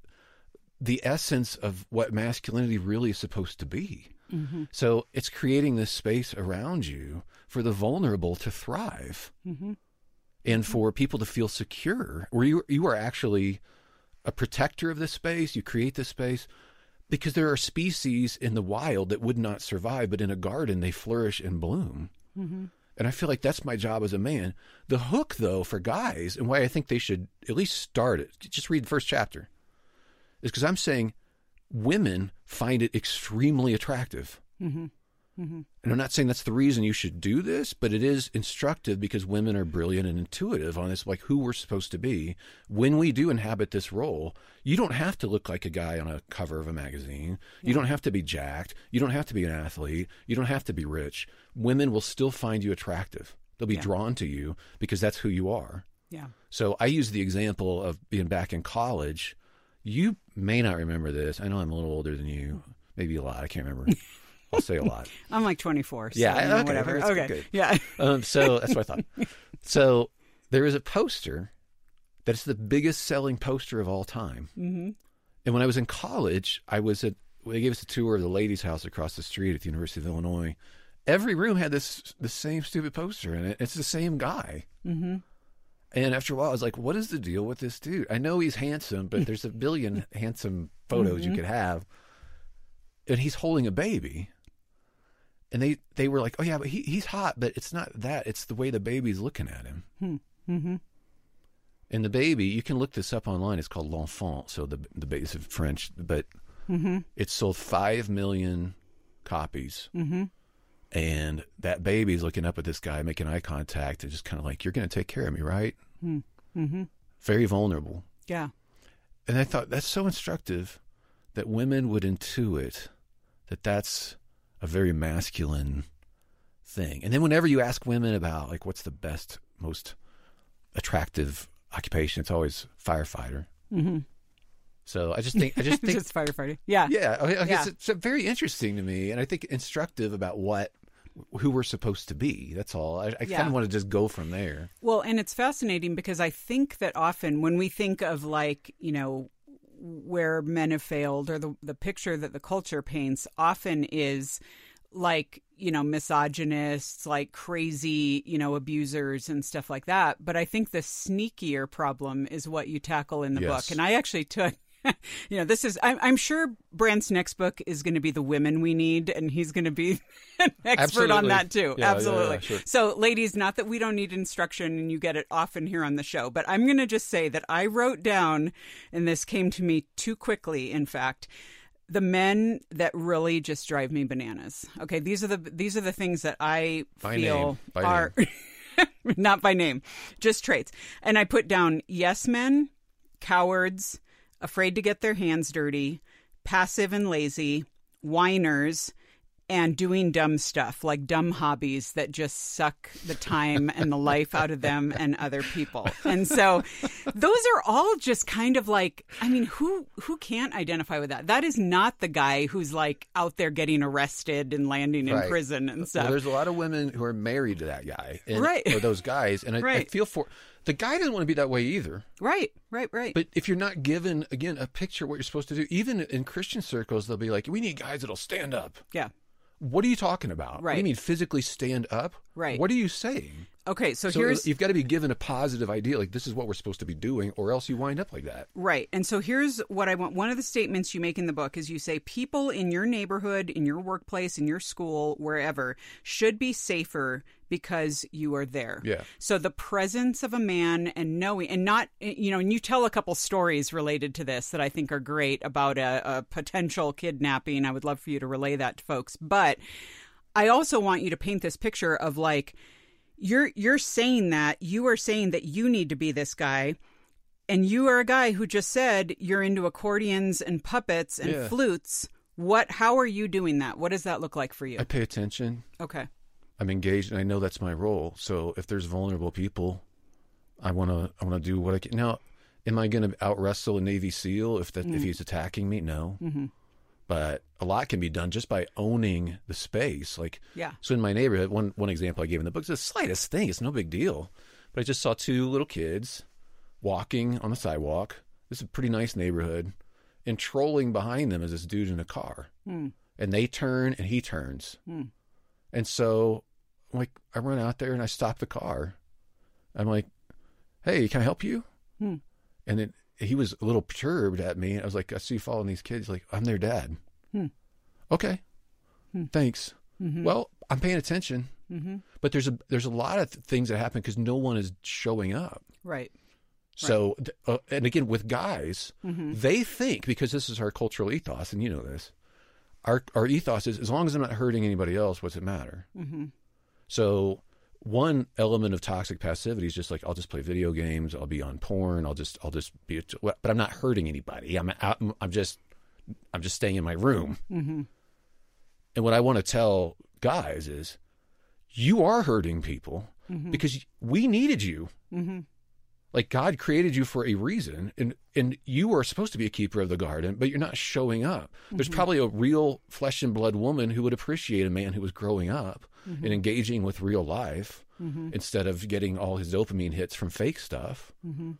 [SPEAKER 6] the essence of what masculinity really is supposed to be.
[SPEAKER 1] Mm-hmm.
[SPEAKER 6] So it's creating this space around you for the vulnerable to thrive
[SPEAKER 1] Mm-hmm.
[SPEAKER 6] and for people to feel secure, where you, you are actually a protector of this space. You create this space because there are species in the wild that would not survive, but in a garden they flourish and bloom. And I feel like that's my job as a man. The hook, though, for guys, and why I think they should at least start it, just read the first chapter, is because I'm saying women find it extremely attractive. Mm-hmm. Mm-hmm. And I'm not saying that's the reason you should do this, but it is instructive because women are brilliant and intuitive on this, like who we're supposed to be. When we do inhabit this role, you don't have to look like a guy on a cover of a magazine. You don't have to be jacked. You don't have to be an athlete. You don't have to be rich. Women will still find you attractive. They'll be drawn to you because that's who you are.
[SPEAKER 1] Yeah.
[SPEAKER 6] So I use the example of being back in college. You may not remember this. I know I'm a little older than you, maybe a lot. I can't remember. I'll say a lot.
[SPEAKER 1] I'm like 24. So,
[SPEAKER 6] Yeah,
[SPEAKER 1] you know,
[SPEAKER 6] okay,
[SPEAKER 1] whatever. Okay.
[SPEAKER 6] good.
[SPEAKER 1] Yeah.
[SPEAKER 6] Um, so that's what I thought. So there is a poster that's the biggest selling poster of all time. Mm-hmm. And when I was in college, I was at they gave us a tour of the ladies' house across the street at the University of Illinois. Every room had this the same stupid poster in it. It's the same guy. Mm-hmm. And after a while, I was like, "What is the deal with this dude? I know he's handsome, but there's a billion handsome photos you could have, and he's holding a baby." And they they were like, "Oh yeah, but he he's hot, but it's not that. It's the way the baby's looking at him." Mm-hmm. And the baby, you can look this up online. It's called l'enfant. So the the baby is French, but it sold five million copies. Mm-hmm. And that baby's looking up at this guy, making eye contact, and just kind of like, "You're going to take care of me, right?" Mm-hmm. Very vulnerable.
[SPEAKER 1] Yeah.
[SPEAKER 6] And I thought that's so instructive that women would intuit that that's a very masculine thing. And then whenever you ask women about like what's the best, most attractive occupation, it's always firefighter. Mm-hmm. So I just think I just think
[SPEAKER 1] Just firefighting. Yeah.
[SPEAKER 6] yeah, I, I
[SPEAKER 1] Yeah.
[SPEAKER 6] it's very interesting to me, and I think instructive about what who we're supposed to be. That's all. I, I
[SPEAKER 1] Yeah.
[SPEAKER 6] kind of want to just go from there.
[SPEAKER 1] Well, and it's fascinating because I think that often when we think of like, you know, where men have failed or the the picture that the culture paints often is like, you know, misogynists, like crazy, you know, abusers and stuff like that. But I think the sneakier problem is what you tackle in the
[SPEAKER 6] Yes.
[SPEAKER 1] book. And I actually took you know, this is, I'm, I'm sure Brant's next book is going to be The Women We Need, and he's going to be an expert on that too.
[SPEAKER 6] Yeah, yeah,
[SPEAKER 1] Absolutely.
[SPEAKER 6] yeah, sure.
[SPEAKER 1] So, ladies, not that we don't need instruction and you get it often here on the show, but I'm going to just say that I wrote down, and this came to me too quickly, in fact, the men that really just drive me bananas. Okay, these are the these are the things that I
[SPEAKER 6] By
[SPEAKER 1] feel are not by name, just traits. And I put down yes men, cowards, afraid to get their hands dirty, passive and lazy, whiners, and doing dumb stuff like dumb hobbies that just suck the time and the life out of them and other people. And so those are all just kind of like I mean who who can't identify with that? That is not the guy who's like out there getting arrested and landing in
[SPEAKER 6] Right.
[SPEAKER 1] prison and
[SPEAKER 6] Well,
[SPEAKER 1] stuff.
[SPEAKER 6] there's a lot of women who are married to that guy, and,
[SPEAKER 1] Right.
[SPEAKER 6] Or those guys, and I, I feel for the guy doesn't want to be that way either.
[SPEAKER 1] right, right, right.
[SPEAKER 6] But if you're not given again a picture of what you're supposed to do, even in Christian circles, they'll be like, "We need guys that'll stand up."
[SPEAKER 1] yeah.
[SPEAKER 6] What are you talking about? What do you mean physically stand up?
[SPEAKER 1] Right.
[SPEAKER 6] What are you saying?
[SPEAKER 1] Okay, so,
[SPEAKER 6] So
[SPEAKER 1] here's
[SPEAKER 6] you've got to be given a positive idea, like this is what we're supposed to be doing, or else you wind up like that.
[SPEAKER 1] Right. And so here's what I want. One of the statements you make in the book is you say people in your neighborhood, in your workplace, in your school, wherever, should be safer because you are there.
[SPEAKER 6] Yeah.
[SPEAKER 1] So the presence of a man and knowing, and not, you know, and you tell a couple stories related to this that I think are great about a, a potential kidnapping. I would love for you to relay that to folks. But I also want you to paint this picture of like, you're you're saying that you are saying that you need to be this guy and you are a guy who just said you're into accordions and puppets and
[SPEAKER 6] Yeah.
[SPEAKER 1] flutes what how are you doing that what does that look like for you
[SPEAKER 6] I pay attention.
[SPEAKER 1] okay
[SPEAKER 6] I'm engaged, and I know that's my role. So if there's vulnerable people, I want to I want to do what I can. Now, am I going to out wrestle a Navy SEAL if that if he's attacking me? No.
[SPEAKER 1] mm-hmm.
[SPEAKER 6] But a lot can be done just by owning the space. Like
[SPEAKER 1] yeah
[SPEAKER 6] So in my neighborhood, one one example I gave in the book is the slightest thing. It's no big deal. But I just saw two little kids walking on the sidewalk. This is a pretty nice neighborhood, and trolling behind them is this dude in a car.
[SPEAKER 1] Hmm.
[SPEAKER 6] And they turn, and he turns.
[SPEAKER 1] Hmm.
[SPEAKER 6] And so, I'm like, I run out there and I stop the car. I'm like, "Hey, can I help you?"
[SPEAKER 1] Hmm.
[SPEAKER 6] And then he was a little perturbed at me. I was like, "I see you following these kids." Like, "I'm their dad."
[SPEAKER 1] Hmm.
[SPEAKER 6] Okay. Thanks.
[SPEAKER 1] Mhm.
[SPEAKER 6] Well, I'm paying attention,
[SPEAKER 1] mm-hmm.
[SPEAKER 6] but there's a there's a lot of th- things that happen because no one is showing up.
[SPEAKER 1] right
[SPEAKER 6] So, th- uh, and again, with guys,
[SPEAKER 1] mm-hmm.
[SPEAKER 6] they think because this is our cultural ethos, and you know this, our our ethos is as long as I'm not hurting anybody else, what's it matter?
[SPEAKER 1] Mm-hmm.
[SPEAKER 6] So, one element of toxic passivity is just like I'll just play video games, I'll be on porn, I'll just I'll just be, but I'm not hurting anybody. I'm out, I'm just I'm just staying in my room.
[SPEAKER 1] Mm-hmm.
[SPEAKER 6] And what I want to tell guys is, you are hurting people because we needed you.
[SPEAKER 1] Mm-hmm.
[SPEAKER 6] Like God created you for a reason, and and you are supposed to be a keeper of the garden, but you're not showing up. There's probably a real flesh and blood woman who would appreciate a man who was growing up and engaging with real life instead of getting all his dopamine hits from fake stuff.
[SPEAKER 1] Mm-hmm.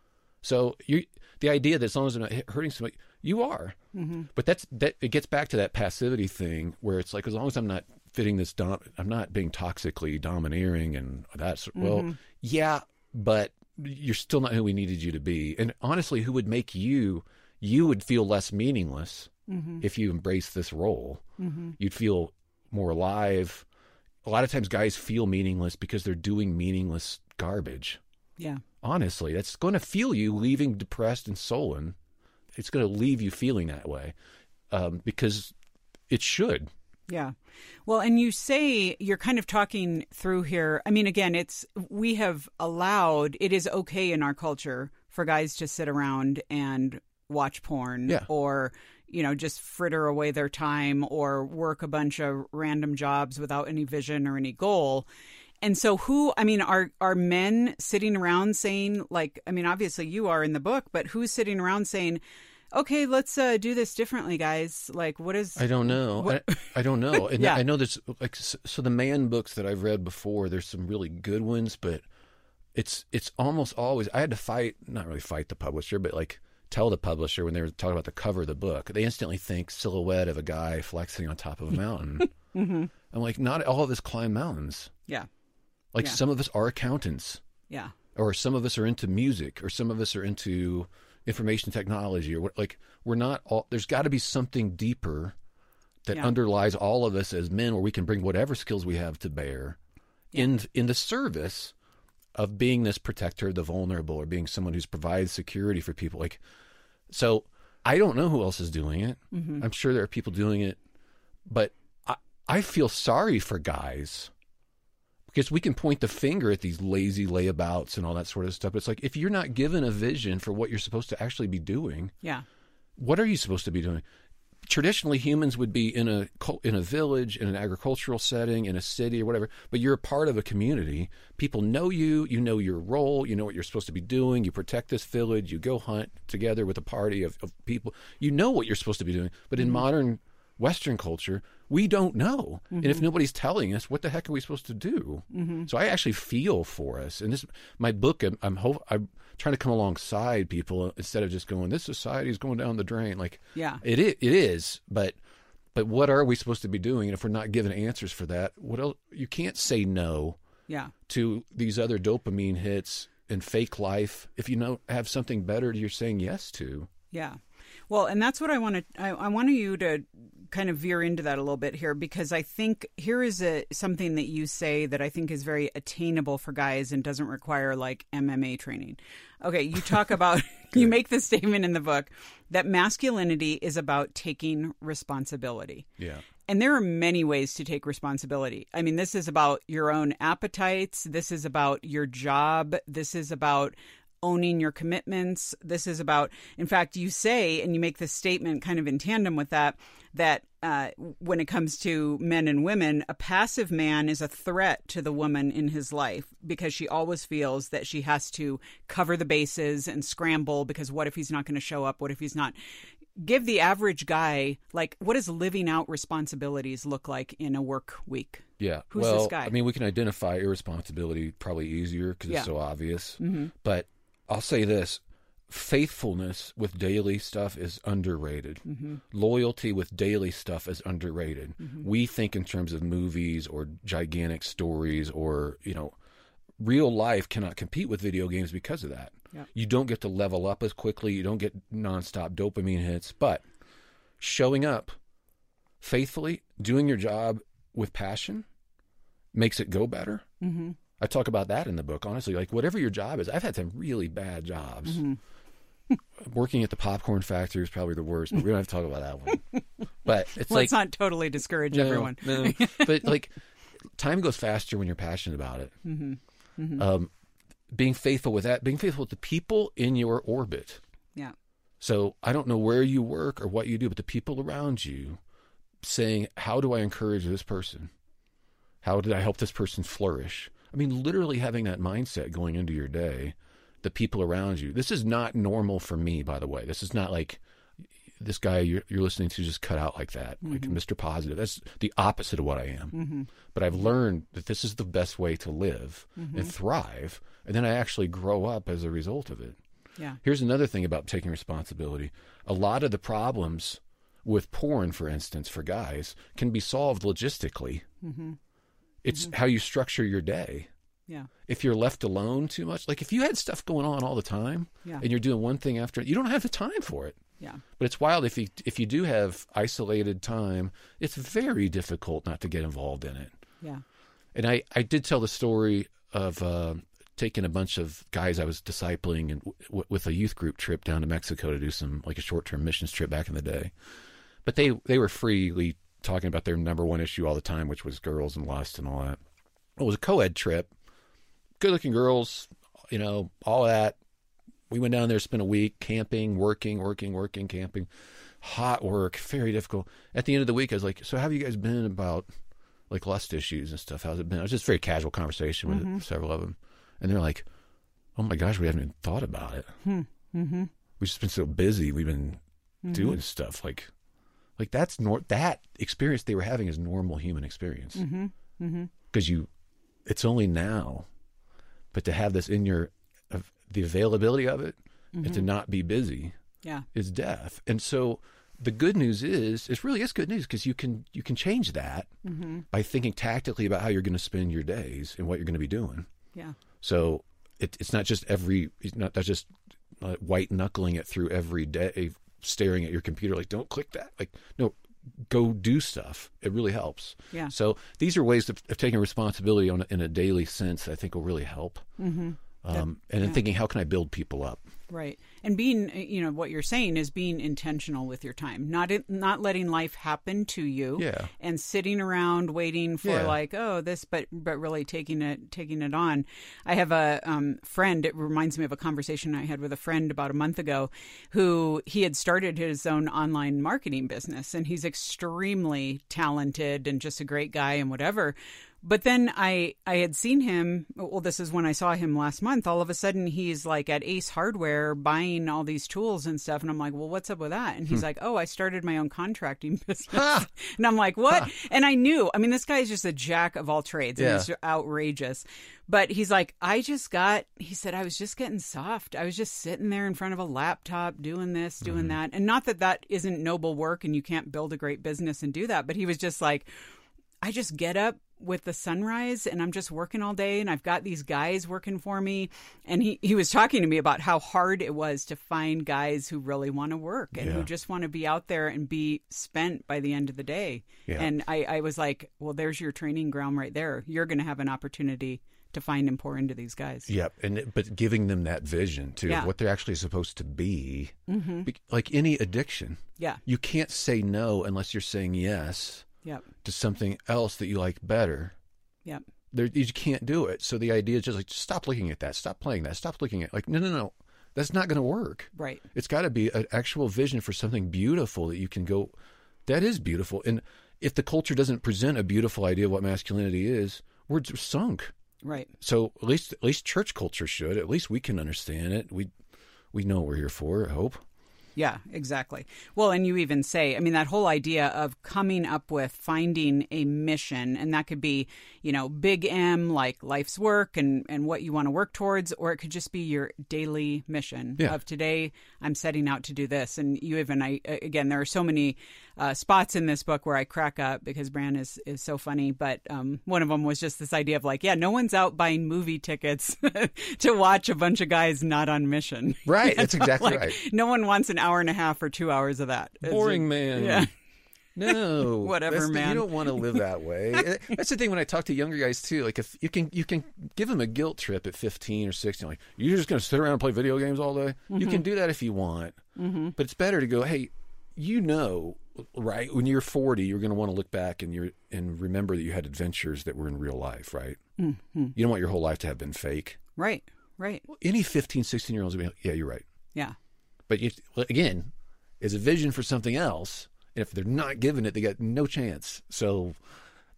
[SPEAKER 6] So you, the idea that as long as I'm not hurting somebody, you are.
[SPEAKER 1] Mm-hmm.
[SPEAKER 6] But that's that. It gets back to that passivity thing where it's like as long as I'm not fitting this, dom- I'm not being toxically domineering, and that's well, yeah, but you're still not who we needed you to be. And honestly, who would make you? You would feel less meaningless if you embrace this role. You'd feel more alive. A lot of times, guys feel meaningless because they're doing meaningless garbage
[SPEAKER 1] yeah
[SPEAKER 6] honestly that's going to feel you leaving depressed and sullen it's going to leave you feeling that way um, because it should
[SPEAKER 1] Yeah. Well, and you say you're kind of talking through here. I mean, again, it's we have allowed it is okay in our culture for guys to sit around and watch porn
[SPEAKER 6] Yeah.
[SPEAKER 1] or you know just fritter away their time or work a bunch of random jobs without any vision or any goal. And so who I mean are are men sitting around saying like I mean obviously you are in the book but who's sitting around saying okay let's uh, do this differently guys. Like what is
[SPEAKER 6] i don't know. I, I don't know. And
[SPEAKER 1] Yeah.
[SPEAKER 6] i know there's like so, so the man books that i've read before there's some really good ones but it's it's almost always i had to fight not really fight the publisher but like tell the publisher when they were talking about the cover of the book they instantly think silhouette of a guy flexing on top of a mountain.
[SPEAKER 1] Mm-hmm.
[SPEAKER 6] i'm like not all of us climb mountains.
[SPEAKER 1] Yeah.
[SPEAKER 6] Like
[SPEAKER 1] Yeah.
[SPEAKER 6] some of us are accountants.
[SPEAKER 1] Yeah.
[SPEAKER 6] Or some of us are into music or some of us are into information technology or what like we're not all there's got to be something deeper that
[SPEAKER 1] Yeah.
[SPEAKER 6] underlies all of us as men where we can bring whatever skills we have to bear in in the service of being this protector of the vulnerable or being someone who's provides security for people like so i don't know who else is doing it
[SPEAKER 1] Mm-hmm.
[SPEAKER 6] i'm sure there are people doing it but i i feel sorry for guys because we can point the finger at these lazy layabouts and all that sort of stuff. It's like if you're not given a vision for what you're supposed to actually be doing,
[SPEAKER 1] yeah
[SPEAKER 6] what are you supposed to be doing? traditionally humans would be in a in a village, in an agricultural setting, in a city or whatever. But you're a part of a community. People know you. You know your role. You know what you're supposed to be doing. You protect this village. You go hunt together with a party of, of people. You know what you're supposed to be doing. But in mm-hmm. modern Western culture, we don't know. And if mm-hmm. nobody's telling us, what the heck are we supposed to do? Mm-hmm. So I actually feel for us. And this, my book, I'm, I'm, ho- I'm trying to come alongside people instead of just going, this society is going down the drain. Like,
[SPEAKER 1] Yeah.
[SPEAKER 6] it is, it is, but but what are we supposed to be doing? And if we're not given answers for that, what else? You can't say no
[SPEAKER 1] Yeah.
[SPEAKER 6] to these other dopamine hits and fake life if you don't have something better you're saying yes to.
[SPEAKER 1] Yeah. Well, and that's what I want to. I, I want you to kind of veer into that a little bit here because I think here is a something that you say that I think is very attainable for guys and doesn't require like MMA training. Okay, you talk about you make the statement in the book that masculinity is about taking responsibility.
[SPEAKER 6] Yeah.
[SPEAKER 1] And there are many ways to take responsibility. I mean, this is about your own appetites. This is about your job. This is about owning your commitments. This is about, in fact, you say, and you make this statement kind of in tandem with that, that uh, when it comes to men and women, a passive man is a threat to the woman in his life because she always feels that she has to cover the bases and scramble because what if he's not going to show up? What if he's not? give the average guy like what does living out responsibilities look like in a work week
[SPEAKER 6] Yeah.
[SPEAKER 1] Who's
[SPEAKER 6] well,
[SPEAKER 1] this guy?
[SPEAKER 6] I mean, we can identify irresponsibility probably easier because
[SPEAKER 1] Yeah.
[SPEAKER 6] it's so obvious. But I'll say this faithfulness with daily stuff is underrated. Loyalty with daily stuff is underrated. We think in terms of movies or gigantic stories or, you know, real life cannot compete with video games because of that.
[SPEAKER 1] Yep.
[SPEAKER 6] You don't get to level up as quickly, you don't get nonstop dopamine hits, but showing up faithfully, doing your job with passion makes it go better.
[SPEAKER 1] mm-hmm.
[SPEAKER 6] I talk about that in the book, honestly. Like, whatever your job is, I've had some really bad jobs. Working at the popcorn factory is probably the worst, but we don't have to talk about that one. But it's like,
[SPEAKER 1] let's not totally discourage
[SPEAKER 6] no,
[SPEAKER 1] everyone
[SPEAKER 6] no. but like, time goes faster when you're passionate about it.
[SPEAKER 1] Mm-hmm.
[SPEAKER 6] Um, being faithful with that, being faithful with the people in your orbit.
[SPEAKER 1] yeah
[SPEAKER 6] So I don't know where you work or what you do, but the people around you saying, How do I encourage this person? How did I help this person flourish? I mean, literally having that mindset going into your day, the people around you. This is not normal for me, by the way. This is not like this guy you're, you're listening to just cut out like that, like Mr. Mm-hmm. Positive. That's the opposite of what I am. Mm-hmm. But I've learned that this is the best way to live and mm-hmm. thrive. And then I actually grow up as a result of it.
[SPEAKER 1] yeah
[SPEAKER 6] Here's another thing about taking responsibility. A lot of the problems with porn, for instance, for guys, can be solved logistically. It's how you structure your day.
[SPEAKER 1] yeah
[SPEAKER 6] If you're left alone too much, like if you had stuff going on all the time
[SPEAKER 1] Yeah.
[SPEAKER 6] and you're doing one thing after, you don't have the time for it.
[SPEAKER 1] yeah
[SPEAKER 6] But it's wild if you if you do have isolated time, it's very difficult not to get involved in it.
[SPEAKER 1] yeah
[SPEAKER 6] And I, I did tell the story of uh, taking a bunch of guys I was discipling and w- with a youth group trip down to Mexico to do some like a short term missions trip back in the day. But they they were freely talking about their number one issue all the time, which was girls and lust and all that. It was a co ed trip, good looking girls, you know, all that. We went down there, spent a week camping, working, working, working, camping. Hot work, very difficult. At the end of the week, I was like, "So, how have you guys been about like lust issues and stuff. How's it been? It was just a very casual conversation with mm-hmm. several of them, and they're like, "Oh my gosh, we haven't even thought about it. Hmm.
[SPEAKER 1] mm-hmm.
[SPEAKER 6] We've just been so busy. We've been mm-hmm. doing stuff like, like that's nor that experience they were having is normal human experience
[SPEAKER 1] Mm-hmm. Mm-hmm.
[SPEAKER 6] because you, it's only now, but to have this in your, of the availability of it, and to not be busy
[SPEAKER 1] yeah
[SPEAKER 6] is death. And so the good news is it really is good news because you can you can change that
[SPEAKER 1] mm-hmm.
[SPEAKER 6] by thinking tactically about how you're going to spend your days and what you're going to be doing.
[SPEAKER 1] yeah
[SPEAKER 6] So it, it's not just every it's not that's just uh, white knuckling it through every day, staring at your computer like don't click that. Like no, go do stuff. It really helps.
[SPEAKER 1] Yeah.
[SPEAKER 6] So these are ways of, of taking responsibility on in a daily sense. that I think will really help.
[SPEAKER 1] mm-hmm.
[SPEAKER 6] Um, and then
[SPEAKER 1] yeah.
[SPEAKER 6] thinking how can I build people up.
[SPEAKER 1] Right. And being, you know, what you're saying is being intentional with your time, not not letting life happen to you.
[SPEAKER 6] Yeah.
[SPEAKER 1] And sitting around waiting for
[SPEAKER 6] Yeah.
[SPEAKER 1] like, oh, this, but but really taking it taking it on. I have a um, friend. It reminds me of a conversation I had with a friend about a month ago, who he had started his own online marketing business, and he's extremely talented and just a great guy and whatever. But then I I had seen him. Well, this is when I saw him last month. All of a sudden, he's like at Ace Hardware buying all these tools and stuff, and I'm like, "Well, what's up with that?" And he's hmm. like, "Oh, I started my own contracting business." and I'm like, "What?" And I knew. I mean, this guy is just a jack of all trades. and
[SPEAKER 6] Yeah.
[SPEAKER 1] it's outrageous. But he's like, "I just got." He said, "I was just getting soft. I was just sitting there in front of a laptop doing this, doing mm-hmm. that, and not that that isn't noble work, and you can't build a great business and do that." But he was just like. I just get up with the sunrise and I'm just working all day and I've got these guys working for me and he, he was talking to me about how hard it was to find guys who really want to work and who just want to be out there and be spent by the end of the day.
[SPEAKER 6] Yeah.
[SPEAKER 1] And I, I was like, well, there's your training ground right there. You're going to have an opportunity to find and pour into these guys.
[SPEAKER 6] Yep, and but giving them that vision too,
[SPEAKER 1] Yeah.
[SPEAKER 6] what they're actually supposed to be, mm-hmm. Be- like any addiction,
[SPEAKER 1] Yeah.
[SPEAKER 6] you can't say no unless you're saying yes
[SPEAKER 1] Yep.
[SPEAKER 6] to something else that you like better.
[SPEAKER 1] Yep.
[SPEAKER 6] There, you can't do it. So the idea is just like just stop looking at that, stop playing that, stop looking at like no, no, no, that's not going to work.
[SPEAKER 1] Right.
[SPEAKER 6] It's got to be an actual vision for something beautiful that you can go. That is beautiful, and if the culture doesn't present a beautiful idea of what masculinity is, we're sunk.
[SPEAKER 1] Right.
[SPEAKER 6] So at least at least church culture should. At least we can understand it. We we know what we're here for. I hope.
[SPEAKER 1] Yeah, exactly. Well, and you even say, I mean, that whole idea of coming up with finding a mission, and that could be, you know, big M, like life's work and, and what you want to work towards, or it could just be your daily mission
[SPEAKER 6] Yeah.
[SPEAKER 1] of today, I'm setting out to do this. And you even, I, again, there are so many uh, spots in this book where I crack up because Brant is, is so funny. But um, one of them was just this idea of like, yeah, no one's out buying movie tickets to watch a bunch of guys not on mission.
[SPEAKER 6] Right. That's exactly
[SPEAKER 1] Like,
[SPEAKER 6] right.
[SPEAKER 1] No one wants an hour and a half or two hours of that. It's
[SPEAKER 6] Boring
[SPEAKER 1] just-
[SPEAKER 6] man.
[SPEAKER 1] Yeah.
[SPEAKER 6] No,
[SPEAKER 1] Whatever,
[SPEAKER 6] That's the-
[SPEAKER 1] man.
[SPEAKER 6] You don't want to live that way. That's the thing when I talk to younger guys too. Like if you can, you can give them a guilt trip at fifteen or sixteen. Like you're just going to sit around and play video games all day. You
[SPEAKER 1] Mm-hmm.
[SPEAKER 6] can do that if you want, but it's better to go. Hey, you know, right? When you're forty, you're going to want to look back and you're and remember that you had adventures that were in real life, right?
[SPEAKER 1] Mm-hmm.
[SPEAKER 6] You don't want your whole life to have been fake.
[SPEAKER 1] Right. Right.
[SPEAKER 6] Any 15, 16 year olds be yeah, you're right.
[SPEAKER 1] Yeah.
[SPEAKER 6] But you, again, is a vision for something else. And if they're not given it, they got no chance. So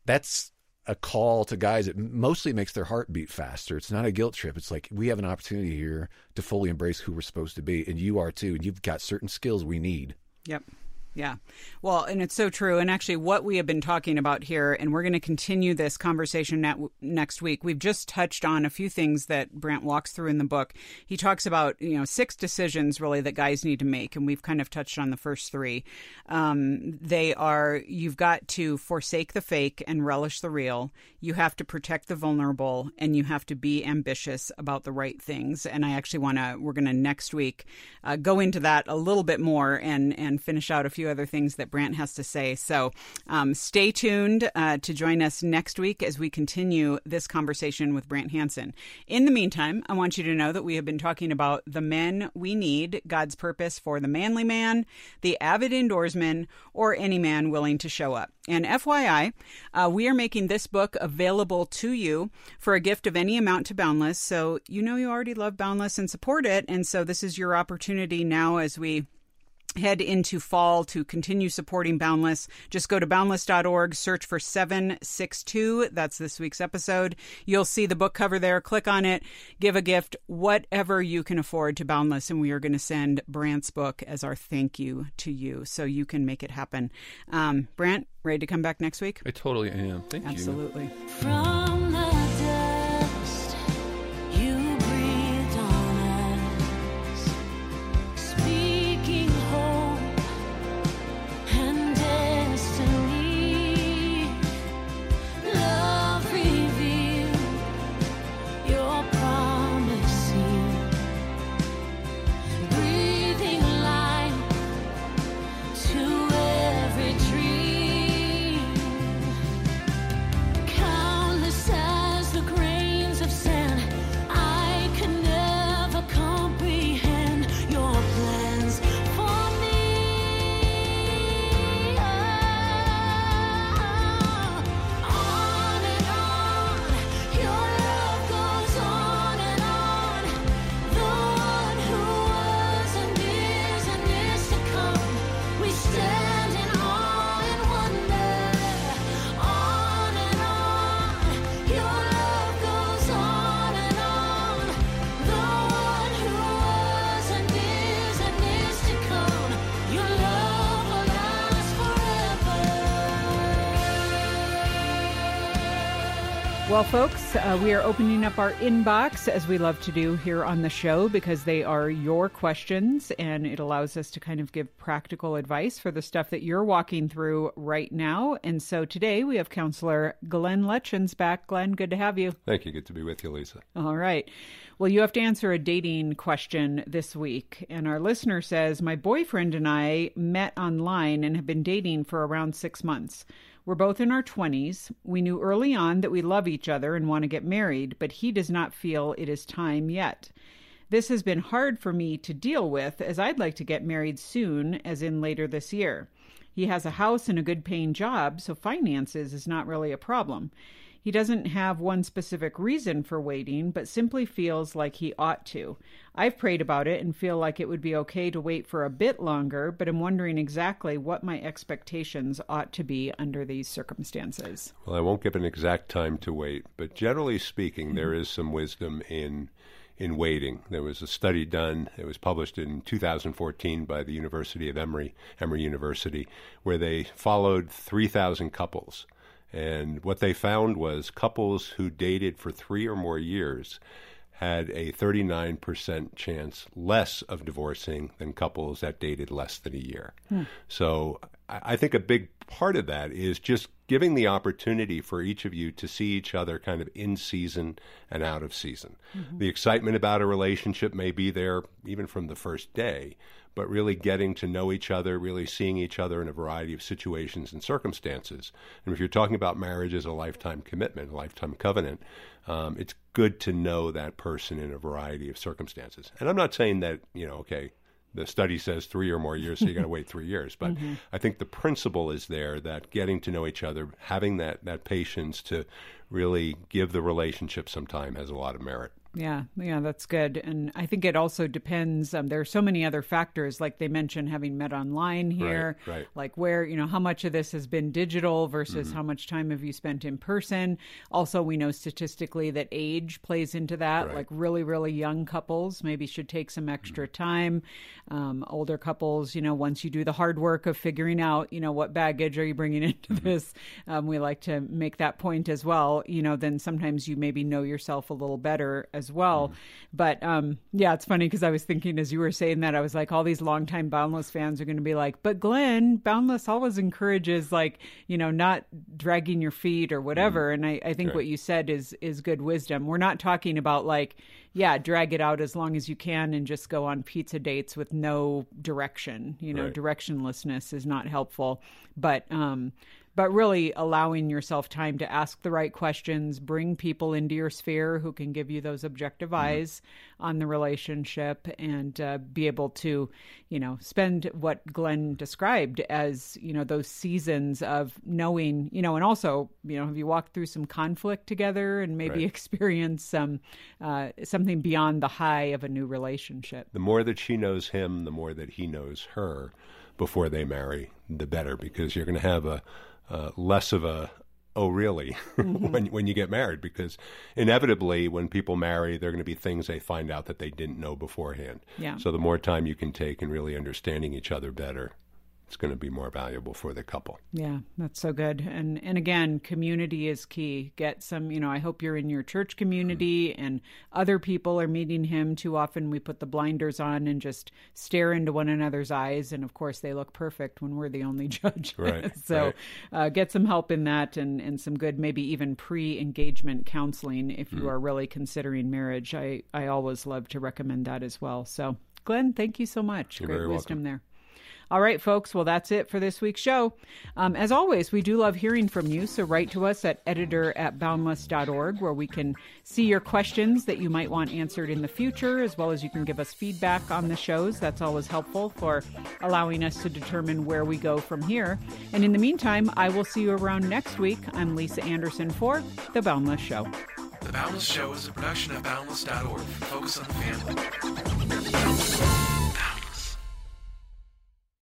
[SPEAKER 6] that's a call to guys. It mostly makes their heart beat faster. It's not a guilt trip. It's like we have an opportunity here to fully embrace who we're supposed to be, and you are too. And you've got certain skills we need.
[SPEAKER 1] Yep. Yeah. Well, and it's so true. And actually, what we have been talking about here, and we're going to continue this conversation next week. We've just touched on a few things that Brant walks through in the book. He talks about, you know, six decisions really that guys need to make. And we've kind of touched on the first three. Um, they are you've got to forsake the fake and relish the real. You have to protect the vulnerable, and you have to be ambitious about the right things. And I actually want to, we're going to next week uh, go into that a little bit more and, and finish out a few other things that Brant has to say. So um, stay tuned uh, to join us next week as we continue this conversation with Brant Hansen. In the meantime, I want you to know that we have been talking about the men we need, God's purpose for the manly man, the avid indoorsman, or any man willing to show up. And FYI, uh, we are making this book available to you for a gift of any amount to Boundless. So you know you already love Boundless and support it. And so this is your opportunity now as we head into fall to continue supporting Boundless. Just go to boundless.org, search for 762. That's this week's episode. You'll see the book cover there. Click on it, give a gift, whatever you can afford to Boundless. And we are going to send Brant's book as our thank you to you so you can make it happen. Um, Brant, ready to come back next week?
[SPEAKER 6] I totally am. Thank you.
[SPEAKER 1] Absolutely. Well, folks, uh, we are opening up our inbox as we love to do here on the show because they are your questions and it allows us to kind of give practical advice for the stuff that you're walking through right now. And so today we have counselor Glenn Lutjens back. Glenn, good to have you.
[SPEAKER 7] Thank you. Good to be with you, Lisa.
[SPEAKER 1] All right. Well, you have to answer a dating question this week. And our listener says My boyfriend and I met online and have been dating for around six months. We're both in our 20s. We knew early on that we love each other and want to get married, but he does not feel it is time yet. This has been hard for me to deal with as I'd like to get married soon, as in later this year. He has a house and a good paying job, so finances is not really a problem. He doesn't have one specific reason for waiting, but simply feels like he ought to. I've prayed about it and feel like it would be okay to wait for a bit longer, but I'm wondering exactly what my expectations ought to be under these circumstances.
[SPEAKER 7] Well, I won't give an exact time to wait, but generally speaking, there mm-hmm. is some wisdom in in waiting. There was a study done. It was published in 2014 by the University of Emory, Emory University, where they followed 3,000 couples. And what they found was couples who dated for three or more years had a 39% chance less of divorcing than couples that dated less than a year. Hmm. So I think a big part of that is just giving the opportunity for each of you to see each other kind of in season and out of season. Mm-hmm. The excitement about a relationship may be there even from the first day, but really getting to know each other, really seeing each other in a variety of situations and circumstances. And if you're talking about marriage as a lifetime commitment, a lifetime covenant, um, it's good to know that person in a variety of circumstances. And I'm not saying that, you know, okay, the study says three or more years, so you got to wait three years. But I think the principle is there that getting to know each other, having that, that patience to really give the relationship some time has a lot of merit.
[SPEAKER 1] Yeah, yeah, that's good. And I think it also depends. Um, there are so many other factors, like they mentioned having met online here,
[SPEAKER 7] Right, right.
[SPEAKER 1] like where, you know, how much of this has been digital versus
[SPEAKER 7] Mm-hmm.
[SPEAKER 1] how much time have you spent in person. Also, we know statistically that age plays into that.
[SPEAKER 7] Right.
[SPEAKER 1] Like really, really young couples maybe should take some extra
[SPEAKER 7] Mm-hmm.
[SPEAKER 1] time. Um, older couples, you know, once you do the hard work of figuring out, you know, what baggage are you bringing into
[SPEAKER 7] Mm-hmm.
[SPEAKER 1] this, um, we like to make that point as well. You know, then sometimes you maybe know yourself a little better as well.
[SPEAKER 7] Mm-hmm.
[SPEAKER 1] But um, yeah, it's funny because I was thinking as you were saying that, I was like, all these longtime Boundless fans are going to be like, but Glenn, Boundless always encourages like, you know, not dragging your feet or whatever. And I, I think
[SPEAKER 7] Right.
[SPEAKER 1] what you said is is good wisdom. We're not talking about like, yeah, drag it out as long as you can and just go on pizza dates with no direction. You know,
[SPEAKER 7] Right.
[SPEAKER 1] directionlessness is not helpful. But um, but really allowing yourself time to ask the right questions, bring people into your sphere who can give you those objective eyes on the relationship, and uh, be able to, you know, spend what Glenn described as, you know, those seasons of knowing, you know, and also, you know, have you walked through some conflict together and maybe
[SPEAKER 7] Right.
[SPEAKER 1] experience some uh, something beyond the high of a new relationship?
[SPEAKER 7] The more that she knows him, the more that he knows her before they marry, the better, because you're going to have a uh, less of a oh really? When when you get married because inevitably when people marry there are going to be things they find out that they didn't know beforehand.
[SPEAKER 1] Yeah.
[SPEAKER 7] so the more time you can take in really understanding each other better it's going to be more valuable for the couple
[SPEAKER 1] Yeah, that's so good. And and again, community is key. Get some, you know, I hope you're in your church community and other people are meeting him. Too often we put the blinders on and just stare into one another's eyes and of course they look perfect when we're the only judge.
[SPEAKER 7] Right,
[SPEAKER 1] so
[SPEAKER 7] right.
[SPEAKER 1] Uh, get some help in that and and some good maybe even pre-engagement counseling if
[SPEAKER 7] Hmm.
[SPEAKER 1] you are really considering marriage. I I always love to recommend that as well. So, Glenn, thank you so much.
[SPEAKER 7] You're
[SPEAKER 1] Great wisdom
[SPEAKER 7] welcome.
[SPEAKER 1] there. All right, folks. Well, that's it for this week's show. Um, as always, we do love hearing from you. So write to us at editor at boundless.org where we can see your questions that you might want answered in the future, as well as you can give us feedback on the shows. That's always helpful for allowing us to determine where we go from here. And in the meantime, I will see you around next week. I'm Lisa Anderson for The Boundless Show.
[SPEAKER 8] The Boundless Show is a production of Boundless.org. Focus on the family.